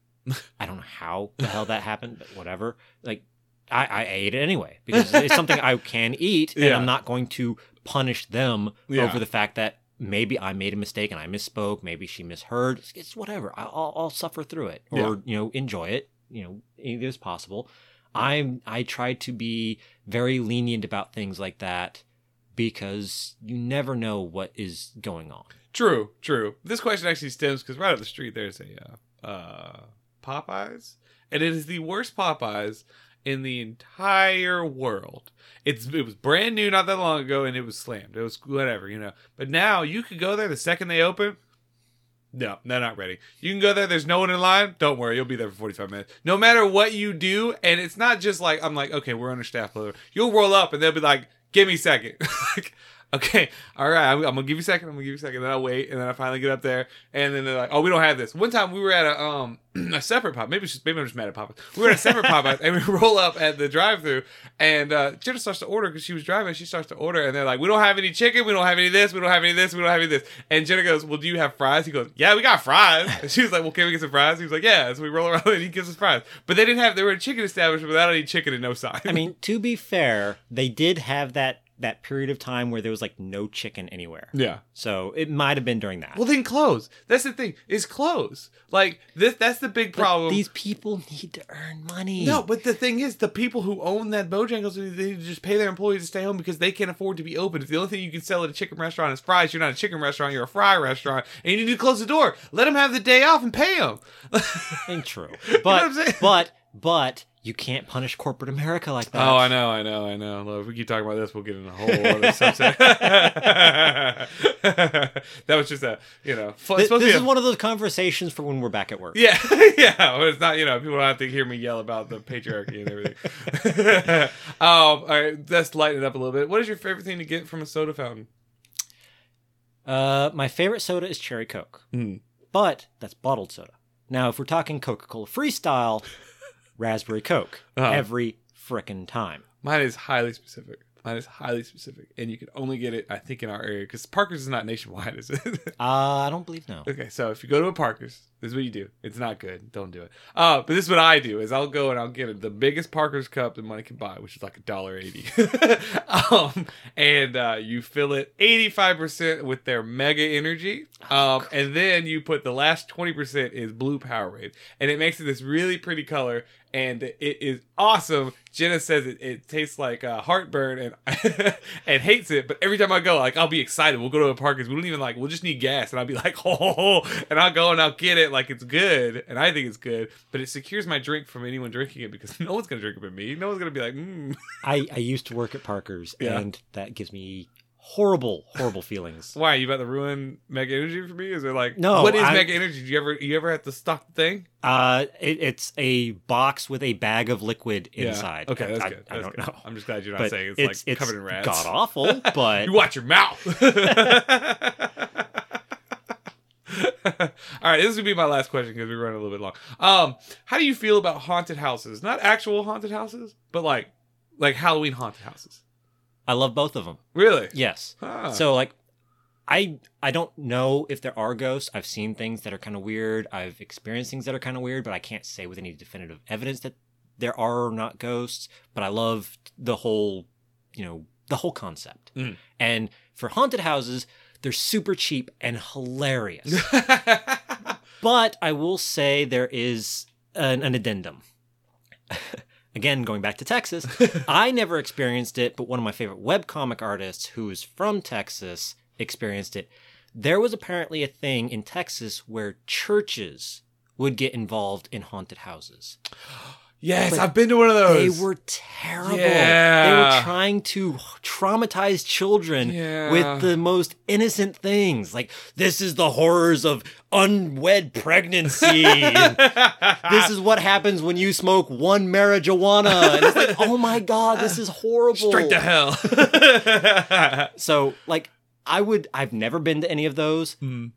I don't know how the hell that happened, but whatever. Like I, I ate it anyway because it's something I can eat, and Yeah. I'm not going to punish them Yeah. over the fact that maybe I made a mistake and I misspoke. Maybe she misheard. It's, it's whatever. I'll, I'll, suffer through it, or Yeah. you know, enjoy it. You know, either is possible. I'm I try to be very lenient about things like that because you never know what is going on. True, true. This question actually stems because right up the street there's a uh, uh, Popeyes, and it is the worst Popeyes in the entire world. It's it was brand new not that long ago, and it was slammed. It was whatever, you know. But now you could go there the second they open. No, they're not ready. You can go there. There's no one in line. Don't worry, you'll be there for 45 minutes. No matter what you do, and it's not just like I'm like, okay, we're understaffed. You'll roll up, and they'll be like, give me a second. okay, all right, I'm, I'm gonna give you a second. I'm gonna give you a second. Then I'll wait, and then I finally get up there, and then they're like, oh, we don't have this. One time we were at a um a separate pop. Maybe it's just, maybe I'm just mad at Popeyes. We were at a separate Popeyes, and we roll up at the drive-through, and uh, Jenna starts to order because she was driving. She starts to order, and they're like, we don't have any chicken. We don't have any of this. We don't have any of this. We don't have any of this. And Jenna goes, well, do you have fries? He goes, yeah, we got fries. And she was like, well, can we get some fries? He was like, yeah. So we roll around, and he gives us fries. But they didn't have. They were a chicken establishment without any chicken and no sign. I mean, to be fair, they did have that that period of time where there was like no chicken anywhere. yeah. So it might have been during that. Well, then close. That's the thing. Is close. Like this. That's the big But problem. these people need to earn money. no, but the thing is, the people who own that Bojangles, they just pay their employees to stay home because they can't afford to be open. If the only thing you can sell at a chicken restaurant is fries, you're not a chicken restaurant, you're a fry restaurant, and you need to close the door. Let them have the day off and pay them. ain't true. But I'm but but you can't punish corporate America like that. Oh, I know, I know, I know. Look, if we keep talking about this, we'll get in a whole other subset. that was just a, you know, fun, Th- supposed to this is a- one of those conversations for when we're back at work. Yeah, yeah. But it's not, you know, people don't have to hear me yell about the patriarchy and everything. um, all right, let's lighten it up a little bit. What is your favorite thing to get from a soda fountain? Uh, my favorite soda is cherry coke, Mm. but that's bottled soda. Now, if we're talking Coca Cola Freestyle, raspberry Coke Uh-huh. every frickin' time. Mine is highly specific. Mine is highly specific, and you can only get it, I think, in our area because Parker's is not nationwide, is it? Uh, I don't believe no. Okay, so if you go to a Parker's, this is what you do. It's not good. Don't do it. Uh, but this is what I do: is I'll go and I'll get the biggest Parker's cup that money can buy, which is like a dollar eighty. um, and uh, you fill it eighty five percent with their Mega Energy, um, and then you put the last twenty percent is Blue Powerade, and it makes it this really pretty color, and it is awesome. Jenna says it, it tastes like uh, heartburn and and hates it, but every time I go, like I'll be excited. We'll go to a Parker's. We don't even like. We'll just need gas, and I'll be like, oh, and I'll go and I'll get it like it's good, and I think it's good, but it secures my drink from anyone drinking it because no one's gonna drink it but me. No one's gonna be like, mm. I, I used to work at Parker's, Yeah. and that gives me horrible, horrible feelings. Why you about to ruin Mega Energy for me? Is it like No, What is I- Mega Energy? Do you ever you ever have to stock the thing? Uh, it, it's a box with a bag of liquid Yeah. inside. Okay, that's I, good. I That's don't good. know. I'm just glad you're not But saying it's, it's, like it's covered in rats. god awful, but you watch your mouth. All right, this is gonna be my last question because we're running a little bit long. Um, how do you feel about haunted houses? Not actual haunted houses, but like like Halloween haunted houses. I love both of them. Really? Yes. Ah. So like I I don't know if there are ghosts. I've seen things that are kind of weird. I've experienced things that are kind of weird, but I can't say with any definitive evidence that there are or not ghosts, but I love the whole, you know, the whole concept. Mhm. And for haunted houses, they're super cheap and hilarious. But I will say there is an, an addendum. Again, going back to Texas, I never experienced it, but one of my favorite webcomic artists who is from Texas experienced it. There was apparently a thing in Texas where churches would get involved in haunted houses. yes, But I've been to one of those. They were terrible. They were trying to traumatize children Yeah. with the most innocent things. Like, this is the horrors of unwed pregnancy. this is what happens when you smoke one marijuana. And it's like, oh my God, this is horrible. straight to hell. So, like, I would, I've never been to any of those. Hmm.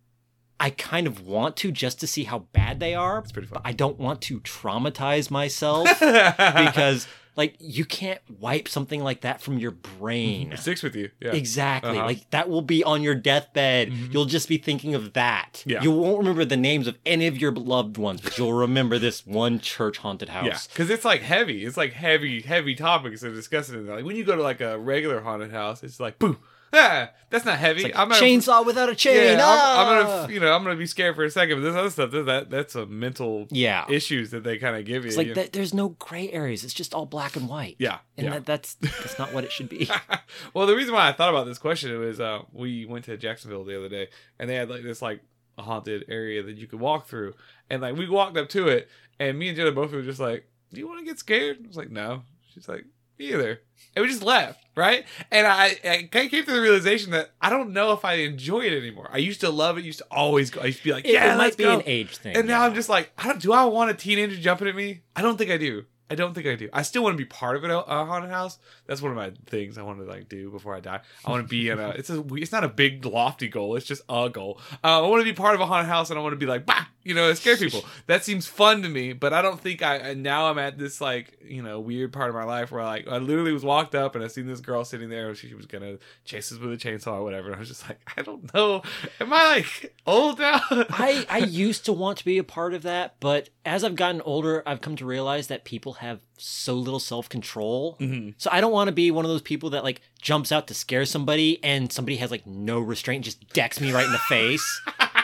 I kind of want to just to see how bad they are. pretty fun. But I don't want to traumatize myself because like you can't wipe something like that from your brain. It sticks with you. Yeah. Exactly. Uh-huh. Like that will be on your deathbed. Mhm. You'll just be thinking of that. Yeah. You won't remember the names of any of your loved ones, but you'll remember this one church haunted house. Yeah, because it's like heavy. It's like heavy, heavy topics they're discussing. Like when you go to like a regular haunted house, it's like boo. Ah, that's not heavy. Like I'm gonna, chainsaw without a chain. Yeah, I'm, I'm ah! gonna, you know, I'm gonna be scared for a second. But this other stuff, that that's a mental Yeah. issues that they kind of give you. It's like you there's no gray areas. It's just all black and white. Yeah, And yeah. that, that's that's not what it should be. well, the reason why I thought about this question was uh, we went to Jacksonville the other day, and they had like this like haunted area that you could walk through, and like we walked up to it, and me and Jenna both were just like, "Do you want to get scared?" I was like, "No." She's like, "Me either," and we just left, right? And I, I came to the realization that I don't know if I enjoy it anymore. I used to love it. Used to always go. I used to be like, It, "Yeah, it might be go." an age thing. And now yeah. I'm just like, I don't. Do I want a teenager jumping at me? I don't think I do. I don't think I do. I still want to be part of a a haunted house. That's one of my things I want to like do before I die. I want to be in a. It's a. It's not a big lofty goal. It's just a goal. Uh, I want to be part of a haunted house, and I want to be like, bah, you know, scare people. That seems fun to me. But I don't think I. And now I'm at this like you know weird part of my life where like I literally was walked up and I seen this girl sitting there. She was gonna chase us with a chainsaw or whatever. And I was just like, I don't know. Am I like old now? I, I used to want to be a part of that, but as I've gotten older, I've come to realize that people have so little self control. Mhm. So I don't want to be one of those people that like jumps out to scare somebody and somebody has like no restraint, just decks me right in the face.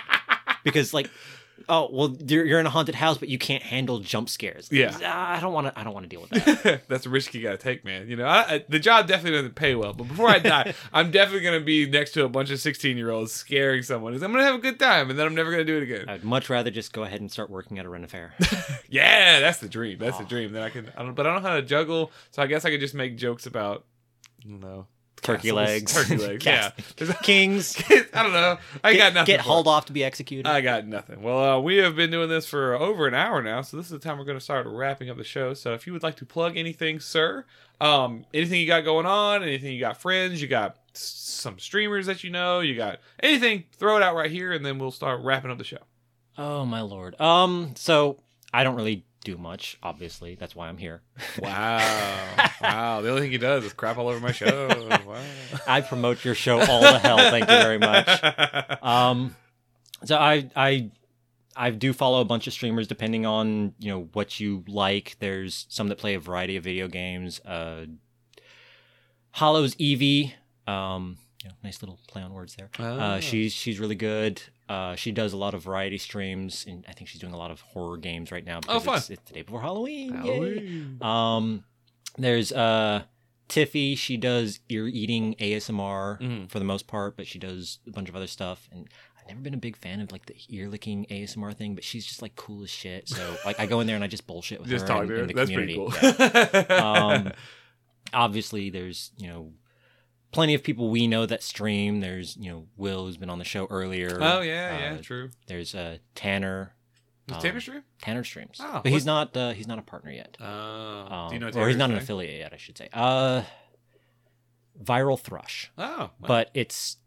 because like, oh well, you're, you're in a haunted house, but you can't handle jump scares. Yeah. Ah, I don't want to. I don't want to deal with that. That's a risk you gotta take, man. You know, I, I, the job definitely doesn't pay well. But before I die, I'm definitely gonna be next to a bunch of 16 year olds scaring someone. I'm gonna have a good time, and then I'm never gonna do it again. I'd much rather just go ahead and start working at a rent a fair. yeah, that's the dream. That's the Oh. dream. that I can, I don't, but I don't know how to juggle, so I guess I could just make jokes about, know, Turkey castles, legs. turkey legs. yeah, Kings. I don't know. I get, got nothing. Get hauled off to be executed. I got nothing. Well, uh, we have been doing this for over an hour now, so this is the time we're going to start wrapping up the show. So if you would like to plug anything, sir, um, anything you got going on, anything you got friends, you got some streamers that you know, you got anything, throw it out right here, and then we'll start wrapping up the show. Oh my lord. Um. So I don't really do much. Obviously, that's why I'm here. Wow, wow. The only thing he does is crap all over my show. Wow. I promote your show all the hell. Thank you very much. Um. So I I I do follow a bunch of streamers depending on you know what you like. There's some that play a variety of video games. Uh, Hollow's Evie. Um. You know, nice little play on words there. Ah. Uh, she's she's really good. Uh, she does a lot of variety streams, and I think she's doing a lot of horror games right now. Oh, Because fun. It's, it's the day before Halloween. Halloween. Um, there's uh Tiffy. She does ear eating ASMR Mhm. for the most part, but she does a bunch of other stuff. And I've never been a big fan of like the ear licking ASMR thing, but she's just like cool as shit. So like I go in there and I just bullshit with Just her talk and, to her. That's community. pretty cool. Yeah. Um, obviously, there's you know plenty of people we know that stream. There's you know Will who's been on the show earlier. Oh yeah, yeah, Uh, true. There's uh, Tanner. Is um, Tanner stream? Tanner streams, Oh, but what's- he's not. Uh, he's not a partner yet. Oh, Um, do you know? or he's not an affiliate yet, I should say. Uh, Viral Thrush, Oh, wow. but it's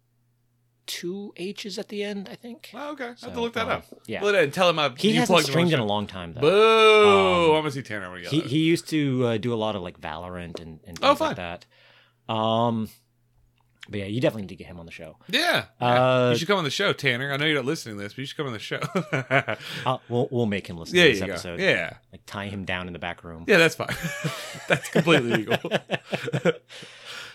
two H's at the end, I think. Oh, okay. I have to look that um, up. yeah. And tell him I He hasn't plugged him on streamed in a long time though. Boo! Um, I'm gonna see Tanner when he He he used to uh, do a lot of like Valorant and, and things Oh, like that. Um, but yeah, you definitely need to get him on the show. Yeah. yeah. Uh, you should come on the show, Tanner. I know you're not listening to this, but you should come on the show. yeah, Uh, we'll we'll make him listen there to this you go. episode. Yeah. Like tie him down in the back room. Yeah, that's fine. that's completely legal.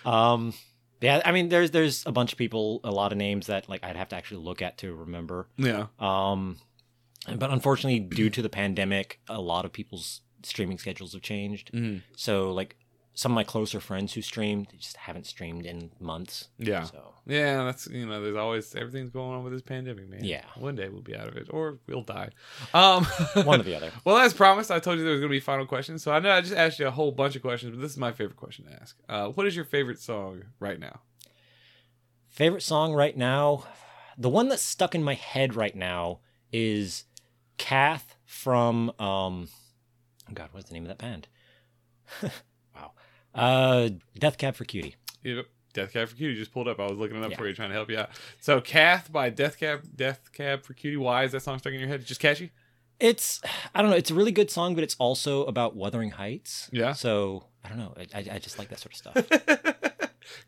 Um, yeah, I mean, there's there's a bunch of people, a lot of names that like I'd have to actually look at to remember. Yeah. Um, but unfortunately, due to the pandemic, a lot of people's streaming schedules have changed. Mhm. So like some of my closer friends who streamed, they just haven't streamed in months. Yeah. So Yeah, that's you know, there's always everything's going on with this pandemic, man. Yeah. One day we'll be out of it, or we'll die. Um, one or the other. Well, as promised, I told you there was going to be final questions. So I know I just asked you a whole bunch of questions, but this is my favorite question to ask. Uh, what is your favorite song right now? Favorite song right now, the one that's stuck in my head right now is Cath from um, oh God, what's the name of that band? uh, Death Cab for Cutie. Yep. Death Cab for Cutie just pulled up. I was looking it up Yeah. for you, trying to help you out. So, Cath by Death Cab, Death Cab for Cutie. Why is that song stuck in your head? Just catchy. It's I don't know. It's a really good song, but it's also about Wuthering Heights. Yeah. So I don't know. I, I just like that sort of stuff.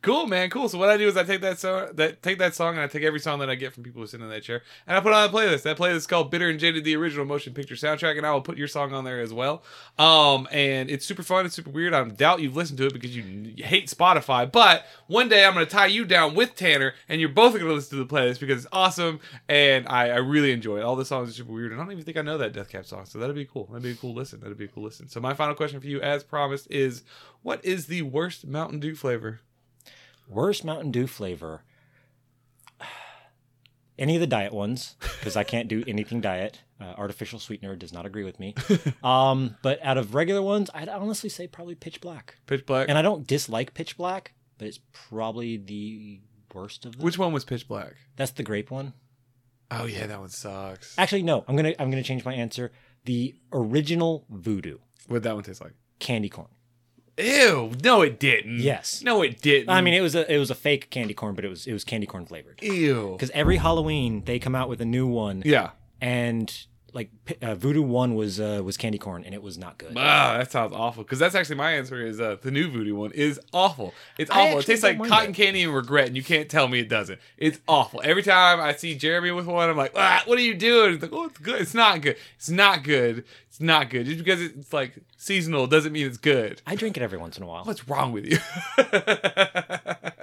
cool, man. Cool. So what I do is I take that song, that take that song, and I take every song that I get from people who sit in that chair, and I put on a playlist. That playlist is called "Bitter and Jaded," the original motion picture soundtrack, and I will put your song on there as well. Um, and it's super fun. It's super weird. I doubt you've listened to it because you, you hate Spotify. But one day I'm going to tie you down with Tanner, and you're both going to listen to the playlist because it's awesome, and I, I really enjoy it. All the songs are super weird, and I don't even think I know that Death Cab song, so that'd be cool. That'd be a cool listen. That'd be a cool listen. So my final question for you, as promised, is what is the worst Mountain Dew flavor? Worst Mountain Dew flavor. Any of the diet ones, because I can't do anything diet. Uh, artificial sweetener does not agree with me. Um, but out of regular ones, I'd honestly say probably Pitch Black. Pitch Black. And I don't dislike Pitch Black, but it's probably the worst of them. Which one was Pitch Black? That's the grape one. Oh yeah, that one sucks. Actually, no. I'm gonna I'm gonna change my answer. The original Voodoo What that one taste like? candy corn. Ew! No, it didn't. Yes. No, it didn't. I mean, it was a it was a fake candy corn, but it was it was candy corn flavored. ew. Because every Halloween they come out with a new one, Yeah. and like uh, Voodoo one was uh, was candy corn, and it was not good. Ah, that sounds awful. Because that's actually my answer. Is uh, the new Voodoo one is awful. It's I awful. It tastes like cotton it. candy and regret, and you can't tell me it doesn't. It's awful. Every time I see Jeremy with one, I'm like, ah, what are you doing? It's like, oh, it's good. It's not good. It's not good. It's not good. Just because it's like seasonal doesn't mean it's good. I drink it every once in a while. What's wrong with you?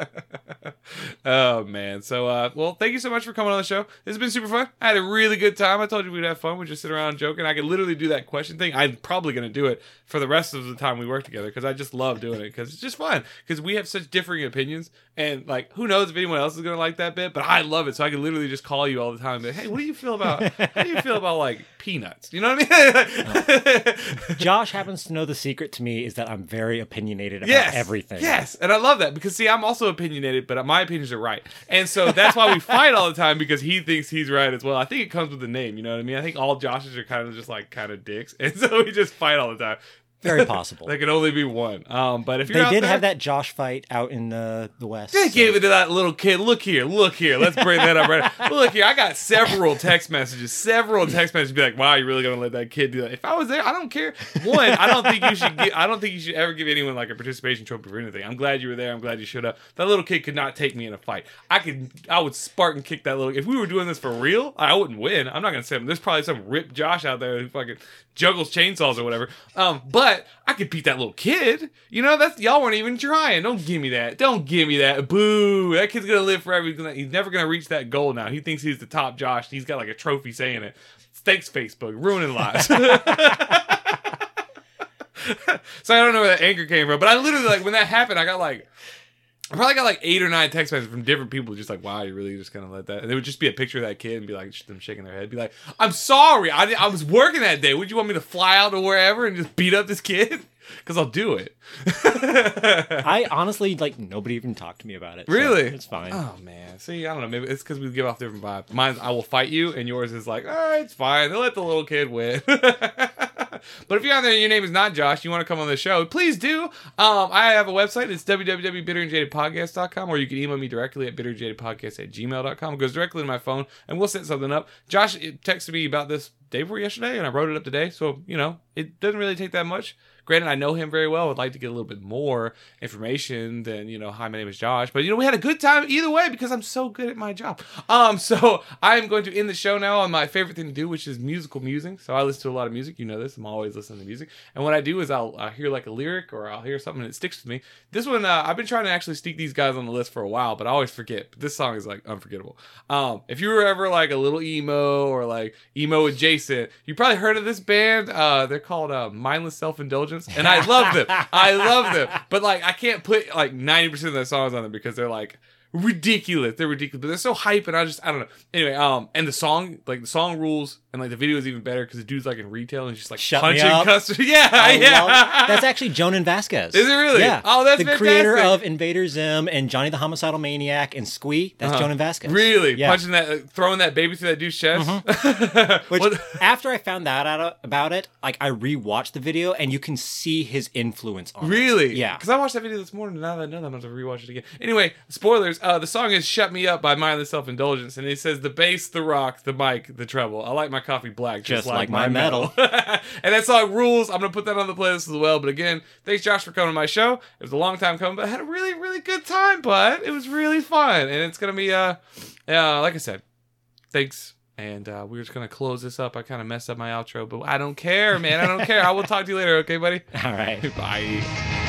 oh man. So uh well thank you so much for coming on the show. This has been super fun. I had a really good time. I told you we'd have fun. We just sit around joking. I could literally do that question thing. I'm probably gonna do it for the rest of the time we work together because I just love doing it because it's just fun. Because we have such differing opinions and like who knows if anyone else is gonna like that bit, but I love it. So I can literally just call you all the time like, hey, what do you feel about how do you feel about like peanuts? You know what I mean? Josh happens to know the secret to me is that I'm very opinionated about yes, everything. Yes, and I love that because see, I'm also opinionated, but my opinions are right, and so that's why we fight all the time because he thinks he's right as well. I think it comes with the name, you know what I mean? I think all Joshes are kind of just like kind of dicks, and so we just fight all the time. Very possible. There can only be one. Um, but if you're they did there, have that Josh fight out in uh, the West. They so- gave it to that little kid. Look here, look here. Let's bring that up right now. Look here. I got several text messages, several text messages be like, wow, you're really gonna let that kid do that. If I was there, I don't care. One, I don't think you should give I don't think you should ever give anyone like a participation trophy for anything. I'm glad you were there. I'm glad you showed up. That little kid could not take me in a fight. I could I would Spartan kick that little if we were doing this for real, I wouldn't win. I'm not gonna say. There's probably some ripped Josh out there who fucking juggles chainsaws or whatever. Um, but I could beat that little kid. You know, that's y'all weren't even trying. Don't give me that. Don't give me that. Boo. That kid's gonna live forever. He's, gonna, he's never gonna reach that goal now. He thinks he's the top Josh. He's got like a trophy saying it. Thanks, Facebook. Ruining lives. so I don't know where that anger came from, but I literally like when that happened, I got like I probably got like eight or nine text messages from different people, just like, "Wow, you really just gonna let that?" And it would just be a picture of that kid and be like, them shaking their head, be like, "I'm sorry, I, I was working that day. Would you want me to fly out to wherever and just beat up this kid?" because I'll do it. I honestly like nobody even talked to me about it. so Really? it's fine. Oh man, see, I don't know. Maybe it's because we give off different vibes. Mine's I will fight you, and yours is like, right, it's fine. They'll let the little kid win. but if you're out there and your name is not Josh, you want to come on the show, please do. Um, I have a website. It's www.bitterandjadedpodcast.com, or you can email me directly at bitterjadedpodcast at gmail.com. It goes directly to my phone, and we'll set something up. Josh texted me about this day before yesterday, and I wrote it up today. So you know, it doesn't really take that much. Granted, I know him very well. I'd like to get a little bit more information than you know. Hi, my name is Josh, but you know we had a good time either way because I'm so good at my job. Um, so I am going to end the show now on my favorite thing to do, which is musical musing. So I listen to a lot of music. You know this. I'm always listening to music, and what I do is I'll, I'll hear like a lyric or I'll hear something that sticks with me. This one uh, I've been trying to actually sneak these guys on the list for a while, but I always forget. But this song is like unforgettable. Um, if you were ever like a little emo or like emo adjacent, you probably heard of this band. Uh, they're called uh, Mindless Self Indulgence, and I love them. I love them, but like I can't put like ninety percent of the songs on them because they're like ridiculous. They're ridiculous, but they're so hype, and I just I don't know. Anyway, um, and the song like the song rules, and like the video is even better because the dude's like in retail and he's just like Shut punching customers. Yeah, I yeah. love- that's actually Jhonen Vasquez. Is it really? Yeah. Oh, that's the creator of Invader Zim and Johnny the Homicidal Maniac and Squee. That's Uh-huh. Jhonen Vasquez. really Yeah. punching that, uh, throwing that baby through that dude's chest. Which after I found that out about it, like I rewatched the video and you can see his influence on it. Really? Yeah. Because I watched that video this morning. and Now that I know that, I'm going to rewatch it again. Anyway, spoilers. Uh, the song is "Shut Me Up" by Mindless Self Indulgence, and it says the bass, the rock, the mic, the treble. I like my coffee black, just, Just like my metal. and that song rules. I'm going to put that on the playlist as well. But again, thanks Josh for coming to my show. It was a long time coming, but I had a really, really good time. But it was really fun, and it's going to be uh, uh, like I said, thanks. And uh, we're just gonna close this up. I kind of messed up my outro, but I don't care, man. I don't care. I will talk to you later, okay, buddy? All right. Bye.